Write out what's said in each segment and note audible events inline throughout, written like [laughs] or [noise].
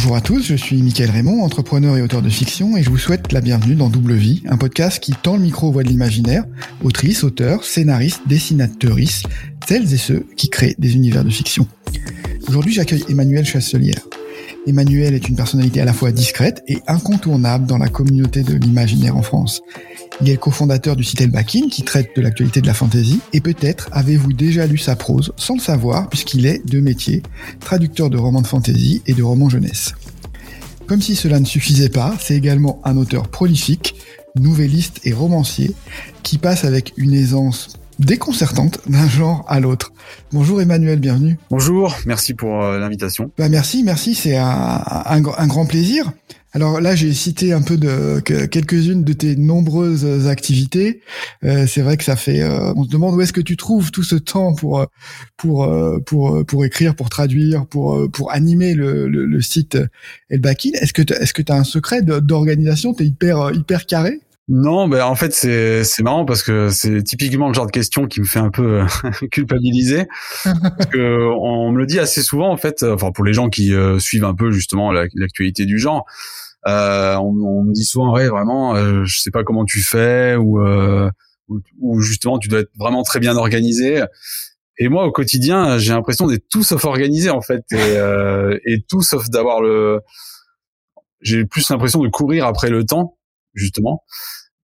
Bonjour à tous, je suis Mickaël Raymond, entrepreneur et auteur de fiction, et je vous souhaite la bienvenue dans Double Vie, un podcast qui tend le micro aux voix de l'imaginaire, autrices, auteurs, scénaristes, dessinateuristes, celles et ceux qui créent des univers de fiction. Aujourd'hui, j'accueille Emmanuel Chasselière. Emmanuel est une personnalité à la fois discrète et incontournable dans la communauté de l'imaginaire en France. Il est le cofondateur du site Elbakin qui traite de l'actualité de la fantasy et peut-être avez-vous déjà lu sa prose sans le savoir puisqu'il est de métier traducteur de romans de fantasy et de romans jeunesse. Comme si cela ne suffisait pas, c'est également un auteur prolifique, nouvelliste et romancier qui passe avec une aisance déconcertante d'un genre à l'autre. Bonjour Emmanuel, bienvenue. Bonjour, merci pour euh, l'invitation. Bah merci, merci, c'est un, un, un, grand plaisir. Alors là, j'ai cité un peu de quelques-unes de tes nombreuses activités. Euh, c'est vrai que ça fait. Euh, on se demande où est-ce que tu trouves tout ce temps pour pour euh, pour pour écrire, pour traduire, pour pour animer le, le, le site Elbakin. Est-ce que est-ce que tu as un secret d'organisation? T'es hyper hyper carré? Non, ben en fait c'est c'est marrant parce que c'est typiquement le genre de question qui me fait un peu [laughs] culpabiliser parce que on me le dit assez souvent en fait. Enfin pour les gens qui euh, suivent un peu justement l'actualité du genre, euh, on, on, me dit souvent ouais vraiment euh, je sais pas comment tu fais ou, euh, ou, ou justement tu dois être vraiment très bien organisé. Et moi au quotidien j'ai l'impression d'être tout sauf organisé en fait et, euh, et tout sauf d'avoir le j'ai plus l'impression de courir après le temps justement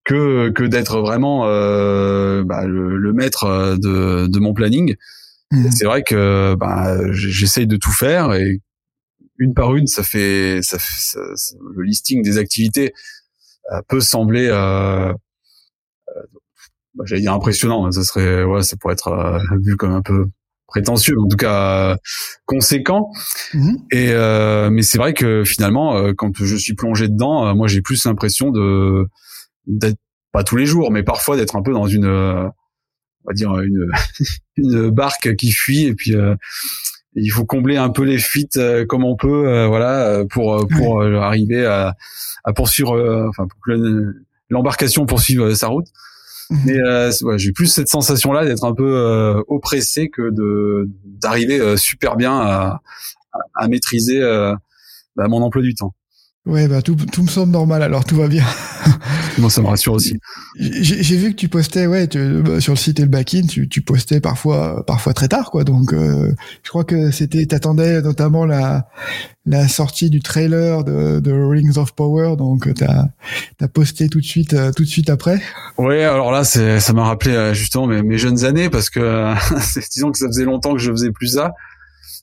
que que d'être vraiment euh, bah, le, le, maître de, de mon planning. Mmh. C'est vrai que bah, j'essaye de tout faire et une par une, ça fait, ça, ça, le listing des activités euh, peut sembler, euh, euh, bah, j'allais dire impressionnant, mais ça serait, ouais, ça pourrait être euh, vu comme un peu prétentieux, en tout cas conséquent. Mmh. Et mais c'est vrai que finalement, quand je suis plongé dedans, moi j'ai plus l'impression de d'être pas tous les jours, mais parfois d'être un peu dans une, euh, on va dire une, [laughs] une barque qui fuit et puis euh, il faut combler un peu les fuites euh, comme on peut, voilà, pour pour arriver à, à poursuivre, enfin pour que l'embarcation poursuive sa route. Mhm. Mais ouais, j'ai plus cette sensation-là d'être un peu oppressé que de d'arriver super bien à, à, maîtriser bah, mon emploi du temps. Ouais, bah tout, tout me semble normal, alors tout va bien. [laughs] Moi, ça me rassure aussi. J'ai vu que tu postais, ouais, bah, sur le site et le back-in, tu, tu, postais parfois, parfois très tard, quoi. Donc, euh, je crois que c'était, t'attendais notamment la, la sortie du trailer de, de Rings of Power, donc t'as, as posté tout de suite, euh, tout de suite après. Ouais, alors là, ça m'a rappelé euh, justement mes, mes, jeunes années parce que [laughs] disons que ça faisait longtemps que je faisais plus ça.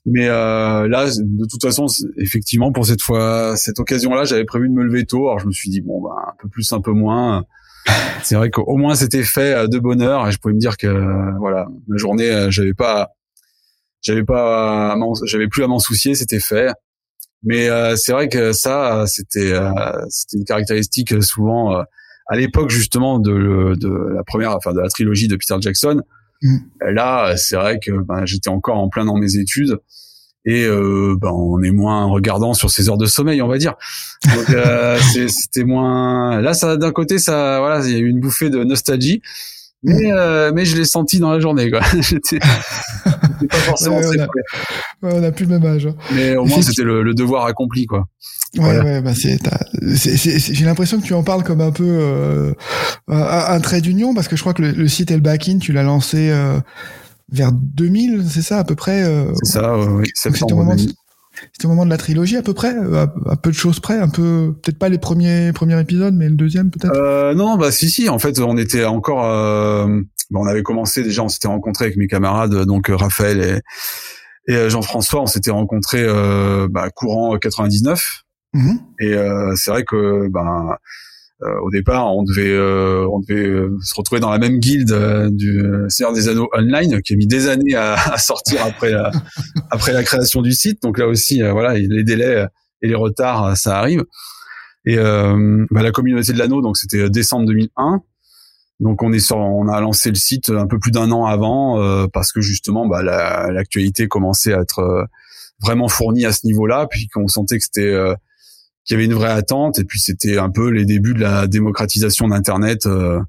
Mais euh, là, de toute façon, effectivement, pour cette fois, cette occasion-là, j'avais prévu de me lever tôt. Alors je me suis dit bon, bah, un peu plus, un peu moins. [laughs] C'est vrai qu'au moins c'était fait euh, de bonne heure et je pouvais me dire que voilà, ma journée, euh, j'avais pas, j'avais pas, j'avais plus à m'en soucier, c'était fait. Mais euh, c'est vrai que ça, c'était, euh, c'était une caractéristique souvent à l'époque justement de, de la première, enfin de la trilogie de Peter Jackson Là, c'est vrai que ben, j'étais encore en plein dans mes études et euh, ben, on est moins regardant sur ses heures de sommeil, on va dire. Donc euh, [laughs] c'était moins. Là, ça d'un côté, ça, voilà, il y a eu une bouffée de nostalgie. Mais, euh, mais je l'ai senti dans la journée, quoi. [laughs] J'étais pas forcément ouais, très on, a, on a plus le même âge. Hein. Mais au moins, c'était le, le, devoir accompli, quoi. Ouais, ouais, bah c'est, j'ai l'impression que tu en parles comme un peu euh, un, un, trait d'union parce que je crois que le, le site Elbakin, tu l'as lancé euh, vers 2000, c'est ça à peu près. Euh, c'est ça, oui. C'était au, moment de, la trilogie à peu près, à, à, peu de choses près, un peu, peut-être pas les premiers premiers épisodes, mais le deuxième peut-être? Euh, non, bah si si, en fait, on était encore, euh, bah, on avait commencé déjà, on s'était rencontrés avec mes camarades, donc Raphaël et, et Jean-François, on s'était rencontrés bah, courant 99. Mmh. Et euh, c'est vrai que ben euh, au départ, on devait euh, on devait euh, se retrouver dans la même guilde du Seigneur des Anneaux online, qui a mis des années à, [laughs] à sortir après la, [laughs] après la création du site. Donc là aussi, voilà, les délais et les retards, ça arrive. Et bah, la communauté de l'anneau, donc c'était décembre 2001. Donc on est sur, on a lancé le site un peu plus d'un an avant euh, parce que justement bah, l'actualité commençait à être vraiment fournie à ce niveau-là, puis qu'on sentait que c'était qu'il y avait une vraie attente et puis c'était un peu les débuts de la démocratisation d'internet euh,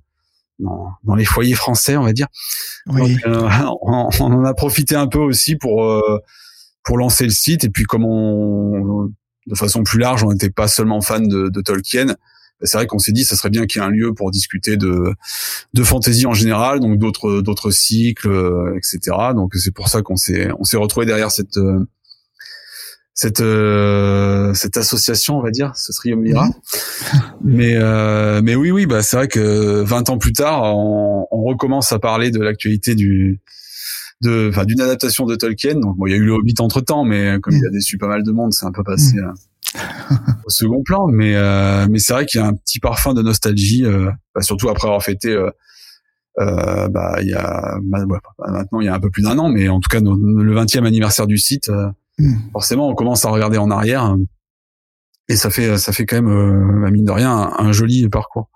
dans, dans, les foyers français on va dire oui. Donc, euh, [laughs] on, on, en a profité un peu aussi pour euh, pour lancer le site et puis comme on de façon plus large, on n'était pas seulement fan de, de Tolkien. Bah, c'est vrai qu'on s'est dit, ça serait bien qu'il y ait un lieu pour discuter de de fantasy en général, donc d'autres d'autres cycles, euh, etc. Donc c'est pour ça qu'on s'est on s'est retrouvé derrière cette euh, cette euh, cette association, on va dire, ce triumvirat. Mhm. mais euh, mais oui oui, bah c'est vrai que 20 ans plus tard, on, on recommence à parler de l'actualité du de enfin d'une adaptation de Tolkien. Donc bon, il y a eu le Hobbit entre temps, mais comme il a déçu pas mal de monde, c'est un peu passé mhm. euh, [laughs] au second plan. Mais euh, mais c'est vrai qu'il y a un petit parfum de nostalgie, euh, bah, surtout après avoir fêté. Euh, bah il y a bah, maintenant il y a un peu plus d'un an mais en tout cas le 20e anniversaire du site Hmm. Forcément, on commence à regarder en arrière euh, et ça fait ça fait quand même, euh, mine de rien, un, joli parcours.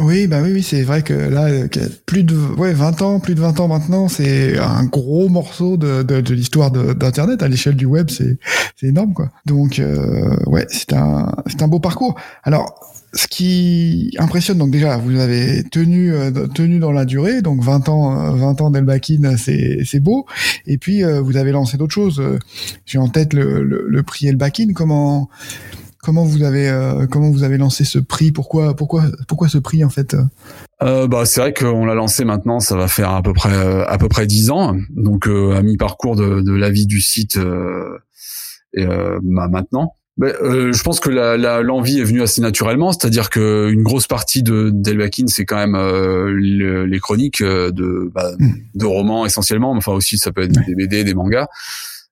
Oui, bah oui, oui, c'est vrai que là, euh, plus de ouais, 20 ans, plus de 20 ans maintenant, c'est un gros morceau de, de, de l'histoire d'Internet à l'échelle du web, c'est énorme, quoi. Donc, euh, ouais, c'est un, c'est un beau parcours. Alors, ce qui impressionne, donc déjà, vous avez tenu euh, tenu dans la durée, donc 20 ans 20 euh, ans d'Elbakin, c'est beau. Et puis euh, vous avez lancé d'autres choses. J'ai en tête le, le, prix Elbakin. Comment comment vous avez comment vous avez lancé ce prix? Pourquoi pourquoi pourquoi ce prix en fait? Euh, bah, c'est vrai qu'on l'a lancé maintenant, ça va faire à peu près à peu près dix ans, donc à mi-parcours de, de la vie du site et, bah, maintenant. Ben, euh, je pense que l'envie est venue assez naturellement, c'est-à-dire que une grosse partie de d'Elbakin, c'est quand même euh, les chroniques euh, de, bah, hmm. de romans essentiellement, enfin aussi ça peut être des BD, des mangas,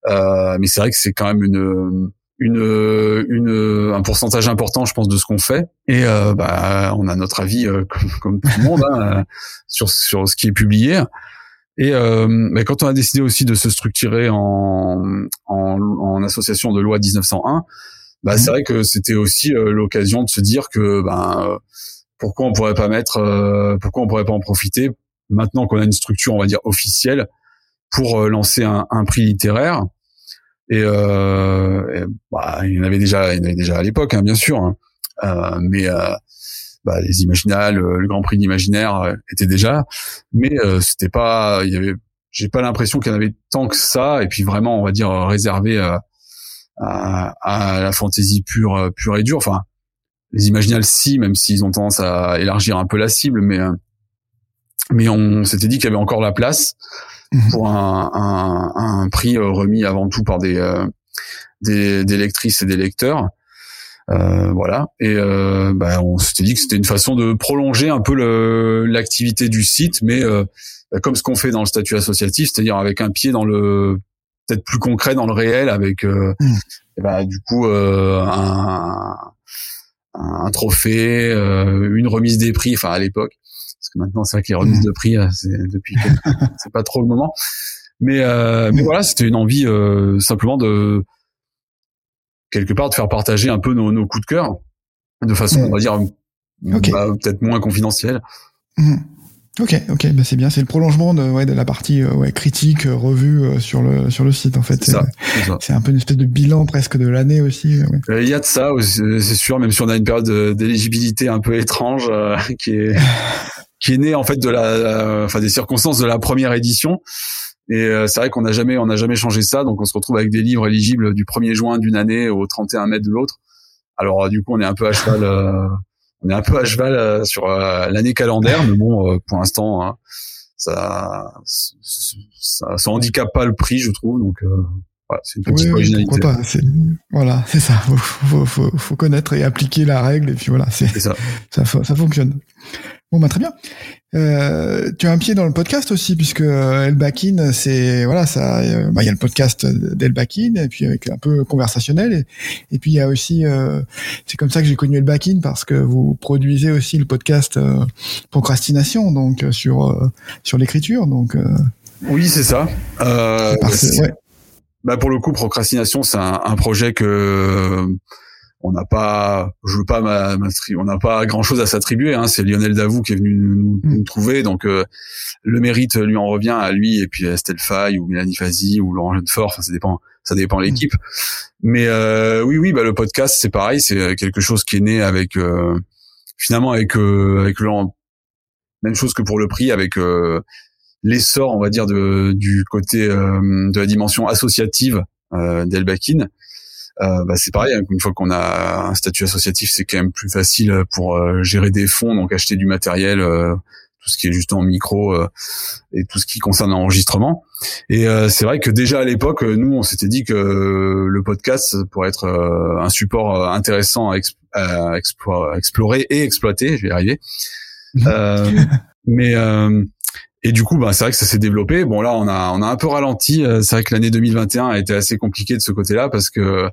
euh, mais c'est vrai que c'est quand même une une, une, un pourcentage important, je pense, de ce qu'on fait. Et euh, bah, on a notre avis, comme, [laughs] comme, tout le monde, hein, sur, sur ce qui est publié. Et euh, mais quand on a décidé aussi de se structurer en, en, en association de loi 1901, bah, c'est mhm. vrai que c'était aussi euh, l'occasion de se dire que ben euh, pourquoi on pourrait pas mettre euh, pourquoi on pourrait pas en profiter maintenant qu'on a une structure on va dire officielle pour lancer un, un, prix littéraire et, euh, bah, il y en avait déjà il y en avait déjà à l'époque hein, bien sûr hein. euh, mais bah, les Imaginales le Grand Prix d'imaginaire était déjà mais c'était pas il y avait j'ai pas l'impression qu'il y en avait tant que ça et puis vraiment on va dire réservé à à, la fantaisie pure, euh, pure et dure. Enfin, les imaginales si, même s'ils ont tendance à élargir un peu la cible, mais euh, mais on s'était dit qu'il y avait encore la place mhm. pour un, un, un, prix euh, remis avant tout par des, des, des lectrices et des lecteurs. Euh, voilà. Et euh, bah, on s'était dit que c'était une façon de prolonger un peu l'activité du site, mais euh, comme ce qu'on fait dans le statut associatif, c'est-à-dire avec un pied dans le peut-être plus concret dans le réel avec euh, hmm. bah, du coup euh, un, un, trophée, euh, une remise des prix, enfin à l'époque, parce que maintenant c'est vrai que les remises hmm. de prix, c'est depuis [laughs] c'est pas trop le moment. Mais mais hmm. voilà, c'était une envie simplement de quelque part de faire partager un peu nos, nos coups de cœur de façon, on va dire, bah, peut-être moins confidentielle. Ok, ok, bah c'est bien. C'est le prolongement de, ouais, de la partie euh, ouais, critique euh, revue euh, sur le sur le site en fait. C'est un peu une espèce de bilan presque de l'année aussi. Il y a de ça, c'est sûr. Même si on a une période d'éligibilité un peu étrange [laughs] qui est [laughs] qui est née en fait de la, enfin des circonstances de la première édition. Et c'est vrai qu'on n'a jamais on n'a jamais changé ça. Donc on se retrouve avec des livres éligibles du 1er juin d'une année au 31 mai de l'autre. Alors du coup on est un peu à cheval on est un peu à cheval euh, sur euh, l'année calendaire, mais bon, euh, pour l'instant, hein, ça, ça, ça handicape pas le prix, je trouve. Donc, voilà, c'est une petite oui, originalité. pas, voilà, c'est ça. Faut, faut, faut, faut, connaître et appliquer la règle, et puis voilà, c'est ça. ça. Ça fonctionne. Bon, bah très bien. Euh, tu as un pied dans le podcast aussi, puisque euh, Elbakin, c'est voilà, ça. Euh, bah, il y a le podcast d'Elbakin, et puis avec un peu conversationnel, et, puis il y a aussi, euh, c'est comme ça que j'ai connu Elbakin parce que vous produisez aussi le podcast Procrastination, donc sur sur l'écriture, donc. oui, c'est ça. Bah pour le coup, Procrastination, c'est un, un, projet que on n'a pas, je veux pas on n'a pas grand chose à s'attribuer. Hein. C'est Lionel Davout qui est venu nous, nous mm. trouver, donc euh, le mérite lui en revient à lui et puis à Estelle Faye ou Mélanie Fazi ou Laurent Jeunefort. Enfin, ça dépend, ça dépend de mm. l'équipe. Mais euh, oui, oui, bah le podcast c'est pareil, c'est quelque chose qui est né avec euh, finalement avec avec le même chose que pour le prix avec l'essor, on va dire, de, du côté de la dimension associative euh, d'Elbakin Euh, bah, c'est pareil, hein, une fois qu'on a un statut associatif, c'est quand même plus facile pour euh, gérer des fonds, donc acheter du matériel, euh, tout ce qui est justement micro et tout ce qui concerne l'enregistrement. Et c'est vrai que déjà à l'époque, nous, on s'était dit que le podcast pourrait être un support intéressant à, explorer et exploiter. Je vais y arriver. Mhm. [laughs] mais et du coup, bah, c'est vrai que ça s'est développé. Bon, là, on a, on a un peu ralenti. C'est vrai que l'année 2021 a été assez compliquée de ce côté-là parce que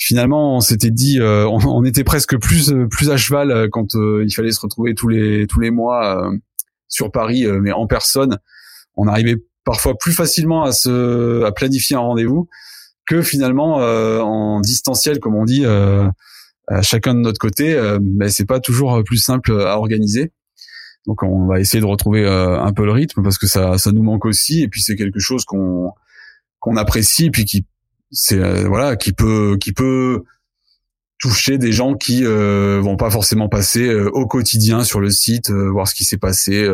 finalement, on s'était dit, euh, on, était presque plus plus à cheval euh, quand euh, il fallait se retrouver tous les tous les mois sur Paris, mais en personne. On arrivait parfois plus facilement à se à planifier un rendez-vous que finalement en distanciel, comme on dit, à chacun de notre côté. mais c'est pas toujours plus simple à organiser. Donc on va essayer de retrouver un peu le rythme parce que ça ça nous manque aussi et puis c'est quelque chose qu'on qu'on apprécie et puis qui c'est euh, voilà qui peut qui peut toucher des gens qui euh, vont pas forcément passer euh, au quotidien sur le site euh, voir ce qui s'est passé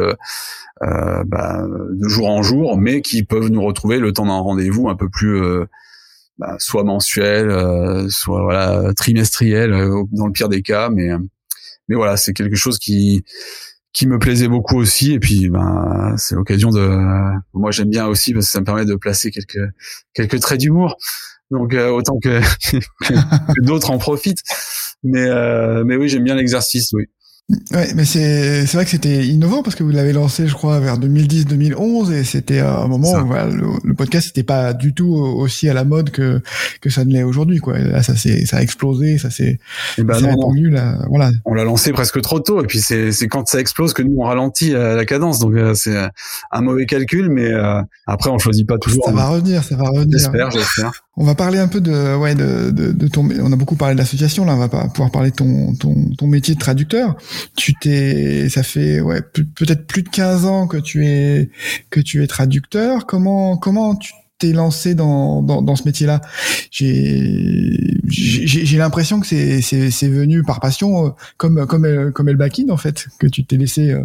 bah, de jour en jour mais qui peuvent nous retrouver le temps d'un rendez-vous un peu plus bah, soit mensuel soit voilà trimestriel dans le pire des cas mais mais voilà c'est quelque chose qui qui me plaisait beaucoup aussi et puis ben c'est l'occasion de moi j'aime bien aussi parce que ça me permet de placer quelques quelques traits d'humour. Donc euh, autant que, [laughs] que, d'autres en profitent. Mais euh, mais oui j'aime bien l'exercice oui Ouais, mais c'est c'est vrai que c'était innovant parce que vous l'avez lancé, je crois, vers 2010-2011 et c'était un moment où voilà, le, podcast n'était pas du tout aussi à la mode que que ça ne l'est aujourd'hui, quoi. Là, ça ça a explosé, ça s'est ben répandu là, voilà. On l'a lancé presque trop tôt et puis c'est c'est quand ça explose que nous on ralentit la cadence, donc euh, c'est un mauvais calcul, mais euh, après on choisit pas toujours. Ça va revenir, ça va revenir. J'espère, j'espère. On va parler un peu de ouais de de, de ton. On a beaucoup parlé de l'association, là on va pas pouvoir parler de ton ton ton métier de traducteur tu t'es, ça fait ouais peut-être plus de 15 ans que tu es que tu es traducteur. Comment comment tu t'es lancé dans, dans, dans ce métier-là? J'ai j'ai l'impression que c'est c'est venu par passion, euh, comme comme comme El Bakin en fait, que tu t'es laissé euh,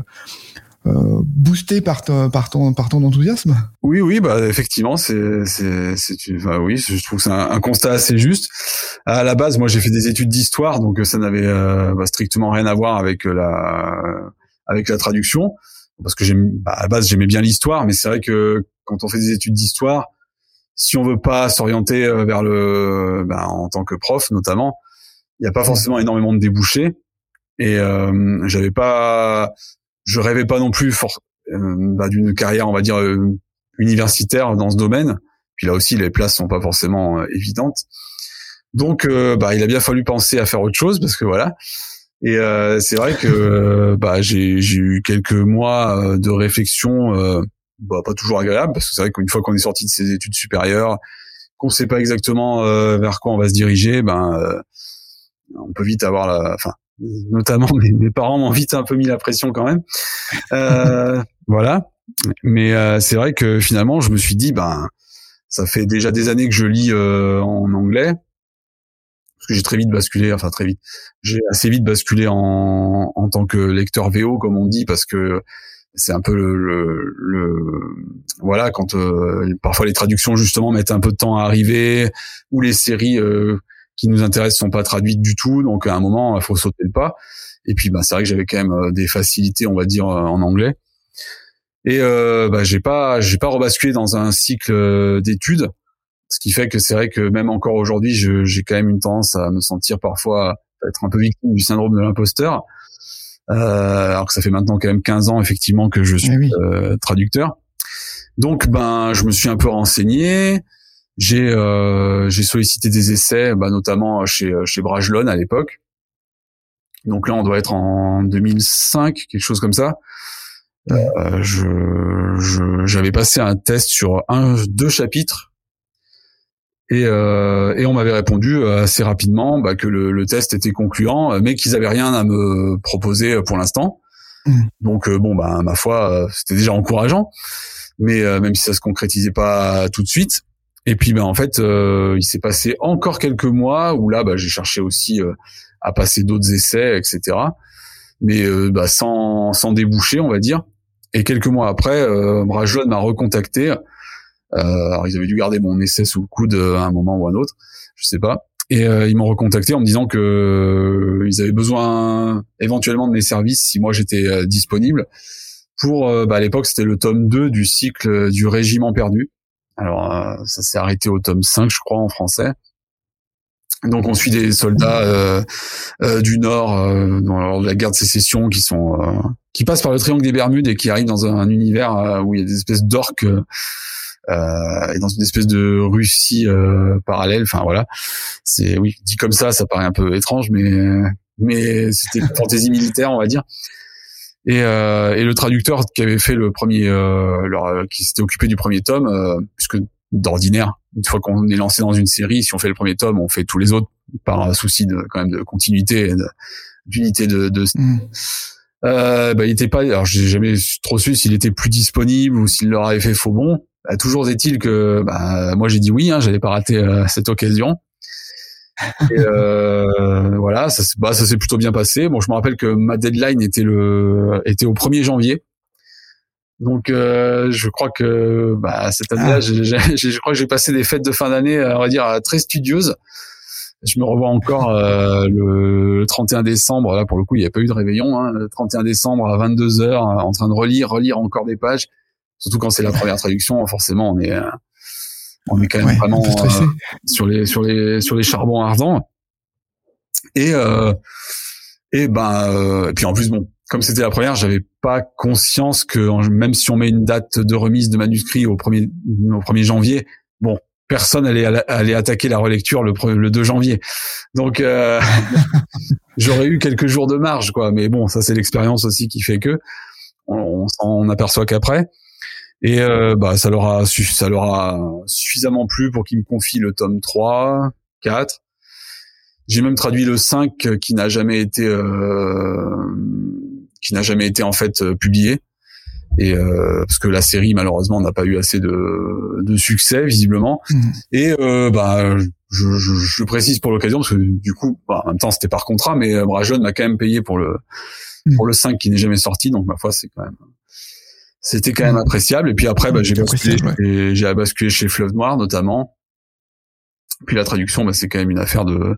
boosté par ton, par ton par ton enthousiasme? Oui, oui, bah effectivement, c'est c'est c'est enfin, oui, je trouve que c'est un, constat assez juste. À la base, moi, j'ai fait des études d'histoire, donc ça n'avait euh, bah, strictement rien à voir avec la avec la traduction, parce que j'aime bah, à la base j'aimais bien l'histoire, mais c'est vrai que quand on fait des études d'histoire, si on veut pas s'orienter euh, vers le bah, en tant que prof notamment, il n'y a pas forcément énormément de débouchés et euh, j'avais pas je rêvais pas non plus euh, bah, d'une carrière, on va dire euh, universitaire dans ce domaine. Puis là aussi, les places sont pas forcément euh, évidentes. Donc, bah, il a bien fallu penser à faire autre chose parce que voilà. Et c'est vrai que bah, j'ai eu quelques mois de réflexion, bah, pas toujours agréable parce que c'est vrai qu'une fois qu'on est sorti de ses études supérieures, qu'on sait pas exactement vers quoi on va se diriger, ben on peut vite avoir la, enfin notamment mes, parents m'ont vite un peu mis la pression quand même. Euh, [laughs] voilà. Mais euh, c'est vrai que finalement, je me suis dit, ben, ça fait déjà des années que je lis euh, en anglais. Parce que j'ai très vite basculé, enfin très vite, j'ai assez vite basculé en, en tant que lecteur VO, comme on dit, parce que c'est un peu le, le, le voilà quand euh, parfois les traductions justement mettent un peu de temps à arriver ou les séries euh, qui nous intéressent sont pas traduites du tout, donc à un moment il faut sauter le pas. Et puis bah c'est vrai que j'avais quand même euh, des facilités, on va dire euh, en anglais. Et euh, bah, j'ai pas j'ai pas rebasculé dans un cycle euh, d'études, ce qui fait que c'est vrai que même encore aujourd'hui, j'ai quand même une tendance à me sentir parfois être un peu victime du syndrome de l'imposteur. Euh, alors que ça fait maintenant quand même 15 ans effectivement que je suis eh traducteur. Donc ben je me suis un peu renseigné, j'ai euh, j'ai sollicité des essais, bah, notamment chez chez Brajlon à l'époque. Donc là, on doit être en 2005, quelque chose comme ça. Euh, je j'avais passé un test sur un deux chapitres et euh, et on m'avait répondu assez rapidement bah, que le, le, test était concluant, mais qu'ils avaient rien à me proposer pour l'instant. Mmh. Donc bon bah ma foi, c'était déjà encourageant, mais même si ça se concrétisait pas tout de suite. Et puis ben en fait, euh, il s'est passé encore quelques mois où là, bah, j'ai cherché aussi euh, à passer d'autres essais, etc. Mais euh, bah, sans sans déboucher, on va dire. Et quelques mois après, euh, m'a recontacté alors ils avaient dû garder mon essai sous le coude à un moment ou un autre, je sais pas. Et ils m'ont recontacté en me disant que ils avaient besoin éventuellement de mes services si moi j'étais disponible pour bah, à l'époque c'était le tome 2 du cycle du régiment perdu. Alors ça s'est arrêté au tome 5 je crois en français. Donc on suit des soldats euh, euh, du Nord euh, dans la guerre de sécession qui sont qui passent par le triangle des Bermudes et qui arrivent dans un, univers où il y a des espèces d'orques et dans une espèce de Russie parallèle. Enfin voilà, c'est oui dit comme ça, ça paraît un peu étrange, mais mais c'était une fantaisie militaire, on va dire. Et, et le traducteur qui avait fait le premier, leur, qui s'était occupé du premier tome, puisque d'ordinaire. Une fois qu'on est lancé dans une série, si on fait le premier tome, on fait tous les autres par souci de quand même de continuité, d'unité de, de, mm. euh, bah, il était pas. Alors j'ai jamais trop su s'il était plus disponible ou s'il leur avait fait faux bon. Bah, toujours est-il que bah, moi j'ai dit oui, hein, j'allais pas rater euh, cette occasion. Et euh, voilà, ça, bah, ça s'est plutôt bien passé. Bon, je me rappelle que ma deadline était le était au 1er janvier. Donc, euh, je crois que bah, cette année-là, ah. je crois que j'ai passé des fêtes de fin d'année, on va dire, très studieuses. Je me revois encore euh, le 31 décembre. Là, pour le coup, il n'y a pas eu de réveillon. Hein, le 31 décembre à 22 h en train de relire, relire encore des pages. Surtout quand c'est la première traduction, forcément, on est, euh, on est quand même vraiment sur les sur les sur les charbons ardents. Et et ben, et puis en plus, bon, comme c'était la première, j'avais pas conscience que même si on met une date de remise de manuscrit au 1er, au 1er janvier, bon, personne allait, allait attaquer la relecture le, le 2 janvier. Donc euh, [laughs] j'aurais eu quelques jours de marge, quoi. Mais bon, ça c'est l'expérience aussi qui fait que on, s'en aperçoit qu'après. Et euh, bah ça leur a ça leur a suffisamment plu pour qu'ils me confient le tome 3, 4. J'ai même traduit le 5 qui n'a jamais été euh, qui n'a jamais été en fait euh, publié et euh, parce que la série malheureusement n'a pas eu assez de, de succès visiblement mmh. et euh, bah je, je, je précise pour l'occasion parce que du coup bah, en même temps c'était par contrat mais euh, Brajon m'a quand même payé pour le mmh. pour le 5 qui n'est jamais sorti donc ma foi c'est quand même c'était quand même appréciable et puis après bah, j'ai basculé j'ai basculé chez Fleuve Noir notamment puis la traduction bah, c'est quand même une affaire de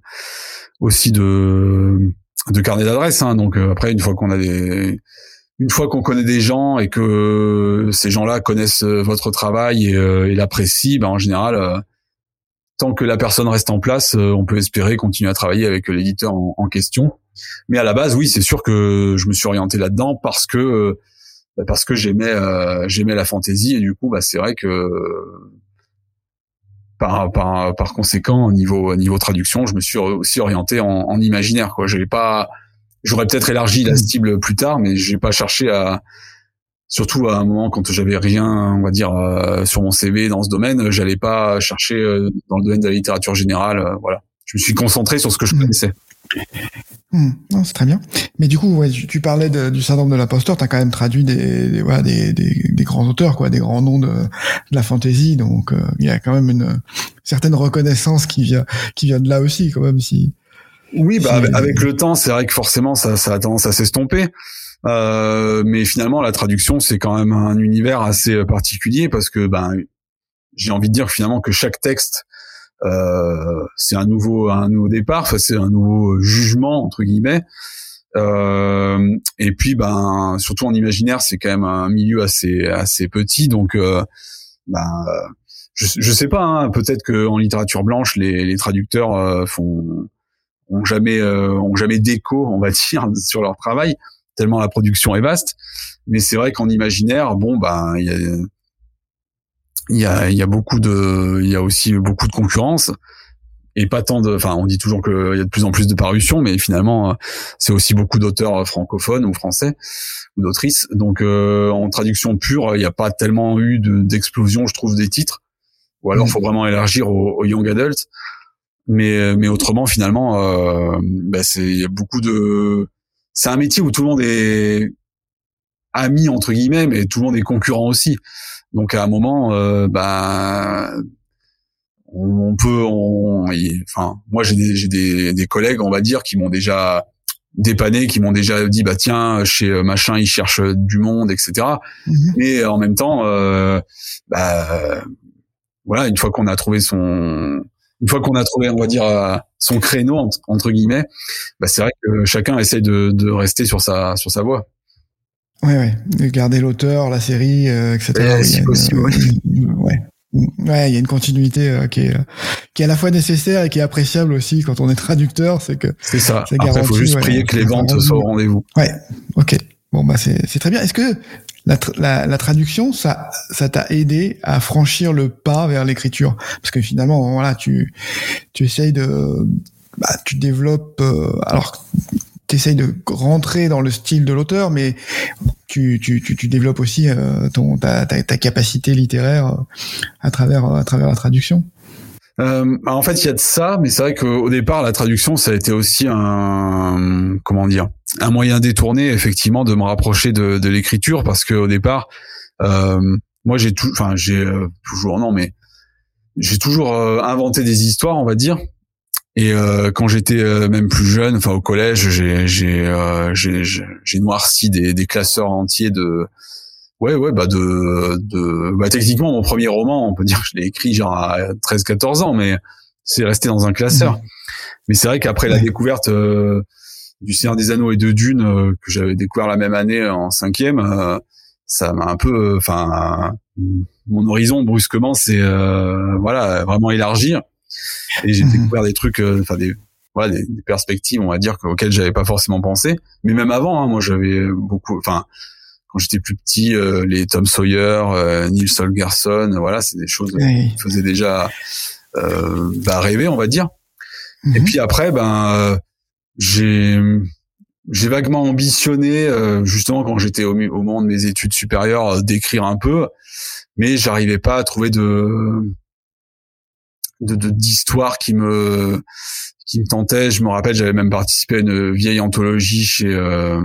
aussi de de carnet d'adresse. Hein. Donc euh, après, une fois qu'on a des, une fois qu'on connaît des gens et que ces gens-là connaissent euh, votre travail et, euh, et l'apprécient, ben en général, tant que la personne reste en place, on peut espérer continuer à travailler avec l'éditeur en, question. Mais à la base, oui, c'est sûr que je me suis orienté là-dedans parce que parce que j'aimais j'aimais la fantaisie et du coup, bah c'est vrai que par, par, par conséquent, au niveau, niveau traduction, je me suis aussi orienté en, en imaginaire. Quoi, j'avais pas, j'aurais peut-être élargi la cible plus tard, mais j'ai pas cherché à, surtout à un moment quand j'avais rien, on va dire, euh, sur mon CV dans ce domaine, j'allais pas chercher euh, dans le domaine de la littérature générale. Euh, voilà, je me suis concentré sur ce que je mmh. connaissais. Non, c'est très bien. Mais du coup, ouais, tu, parlais du syndrome de l'imposteur. T'as quand même traduit des, des, voilà, des, des, des, grands auteurs, quoi, des grands noms de, de la fantasy. Donc, euh, il y a quand même une certaine reconnaissance qui vient, qui vient de là aussi, quand même. Si. Oui, bah avec le temps, c'est vrai que forcément, ça, ça a tendance à s'estomper. Euh, mais finalement, la traduction, c'est quand même un univers assez particulier parce que, ben, j'ai envie de dire finalement que chaque texte euh, c'est un nouveau un nouveau départ, c'est un nouveau jugement entre guillemets. Euh, et puis ben surtout en imaginaire, c'est quand même un milieu assez assez petit, donc euh, ben je, je sais pas, hein, peut-être que en littérature blanche, les, les traducteurs euh, font ont jamais euh, ont jamais d'écho, on va [laughs] dire, sur leur travail tellement la production est vaste. Mais c'est vrai qu'en imaginaire, bon ben il y a il y a, il y a beaucoup de, il y a aussi beaucoup de concurrence et pas tant de, enfin, on dit toujours qu'il y a de plus en plus de parutions, mais finalement, c'est aussi beaucoup d'auteurs francophones ou français ou d'autrices. Donc, euh, en traduction pure, il n'y a pas tellement eu d'explosion, je trouve, des titres. Ou alors, il faut vraiment élargir aux, young adults. Mais, mais autrement, finalement, euh, bah, c'est, il y a beaucoup de, c'est un métier où tout le monde est ami entre guillemets, mais tout le monde est concurrent aussi. Donc à un moment, euh, bah, on, peut, on, enfin, moi j'ai des, des, des collègues, on va dire, qui m'ont déjà dépanné, qui m'ont déjà dit bah tiens chez euh, machin ils cherchent du monde, etc. Mhm. Mais en même temps, euh, bah voilà, une fois qu'on a trouvé son, une fois qu'on a trouvé, on va dire, son créneau entre, guillemets, bah, c'est vrai que chacun essaye de, de rester sur sa sur sa voie. Ouais, ouais, de garder l'auteur, la série, etc. si possible. ouais. Ouais, il y a une continuité euh, qui est qui est à la fois nécessaire et qui est appréciable aussi quand on est traducteur, c'est que c'est ça. Après, il faut juste prier que les ventes soient au rendez-vous. Ouais, ok. Bon bah c'est c'est très bien. Est-ce que la, la, la, traduction, ça ça t'a aidé à franchir le pas vers l'écriture? Parce que finalement, voilà, tu tu essayes de bah, tu développes euh, alors tu essayes de rentrer dans le style de l'auteur, mais tu, développes aussi euh, ta, capacité littéraire euh, à travers, la traduction. Euh, bah, en fait, il y a de ça, mais c'est vrai qu'au départ, la traduction, ça a été aussi un comment dire, un moyen détourné, effectivement, de me rapprocher de, l'écriture, parce qu'au départ, moi, j'ai toujours non, mais j'ai toujours inventé des histoires, on va dire, et euh, quand j'étais euh, même plus jeune, enfin au collège, j'ai j'ai euh, j'ai noirci des, des classeurs entiers de ouais ouais bah de de bah techniquement mon premier roman, on peut dire que je l'ai écrit genre à 13 14 ans mais c'est resté dans un classeur. Mmh. Mais c'est vrai qu'après la découverte du Seigneur des Anneaux et de Dune que j'avais découvert la même année en cinquième, ça m'a un peu enfin mon horizon brusquement c'est voilà vraiment élargir et j'ai mhm. découvert des trucs, euh, enfin des voilà des, perspectives, on va dire, auxquelles j'avais pas forcément pensé. Mais même avant, hein, moi j'avais beaucoup, enfin quand j'étais plus petit, euh, les Tom Sawyer, euh, Neil Solgerson, voilà, c'est des choses qui faisaient déjà euh, bah, rêver, on va dire. Et mhm. puis après, ben j'ai j'ai vaguement ambitionné, justement quand j'étais au, au moment de mes études supérieures, d'écrire un peu, mais j'arrivais pas à trouver de de d'histoires qui me qui me tentait. Je me rappelle, j'avais même participé à une vieille anthologie chez euh,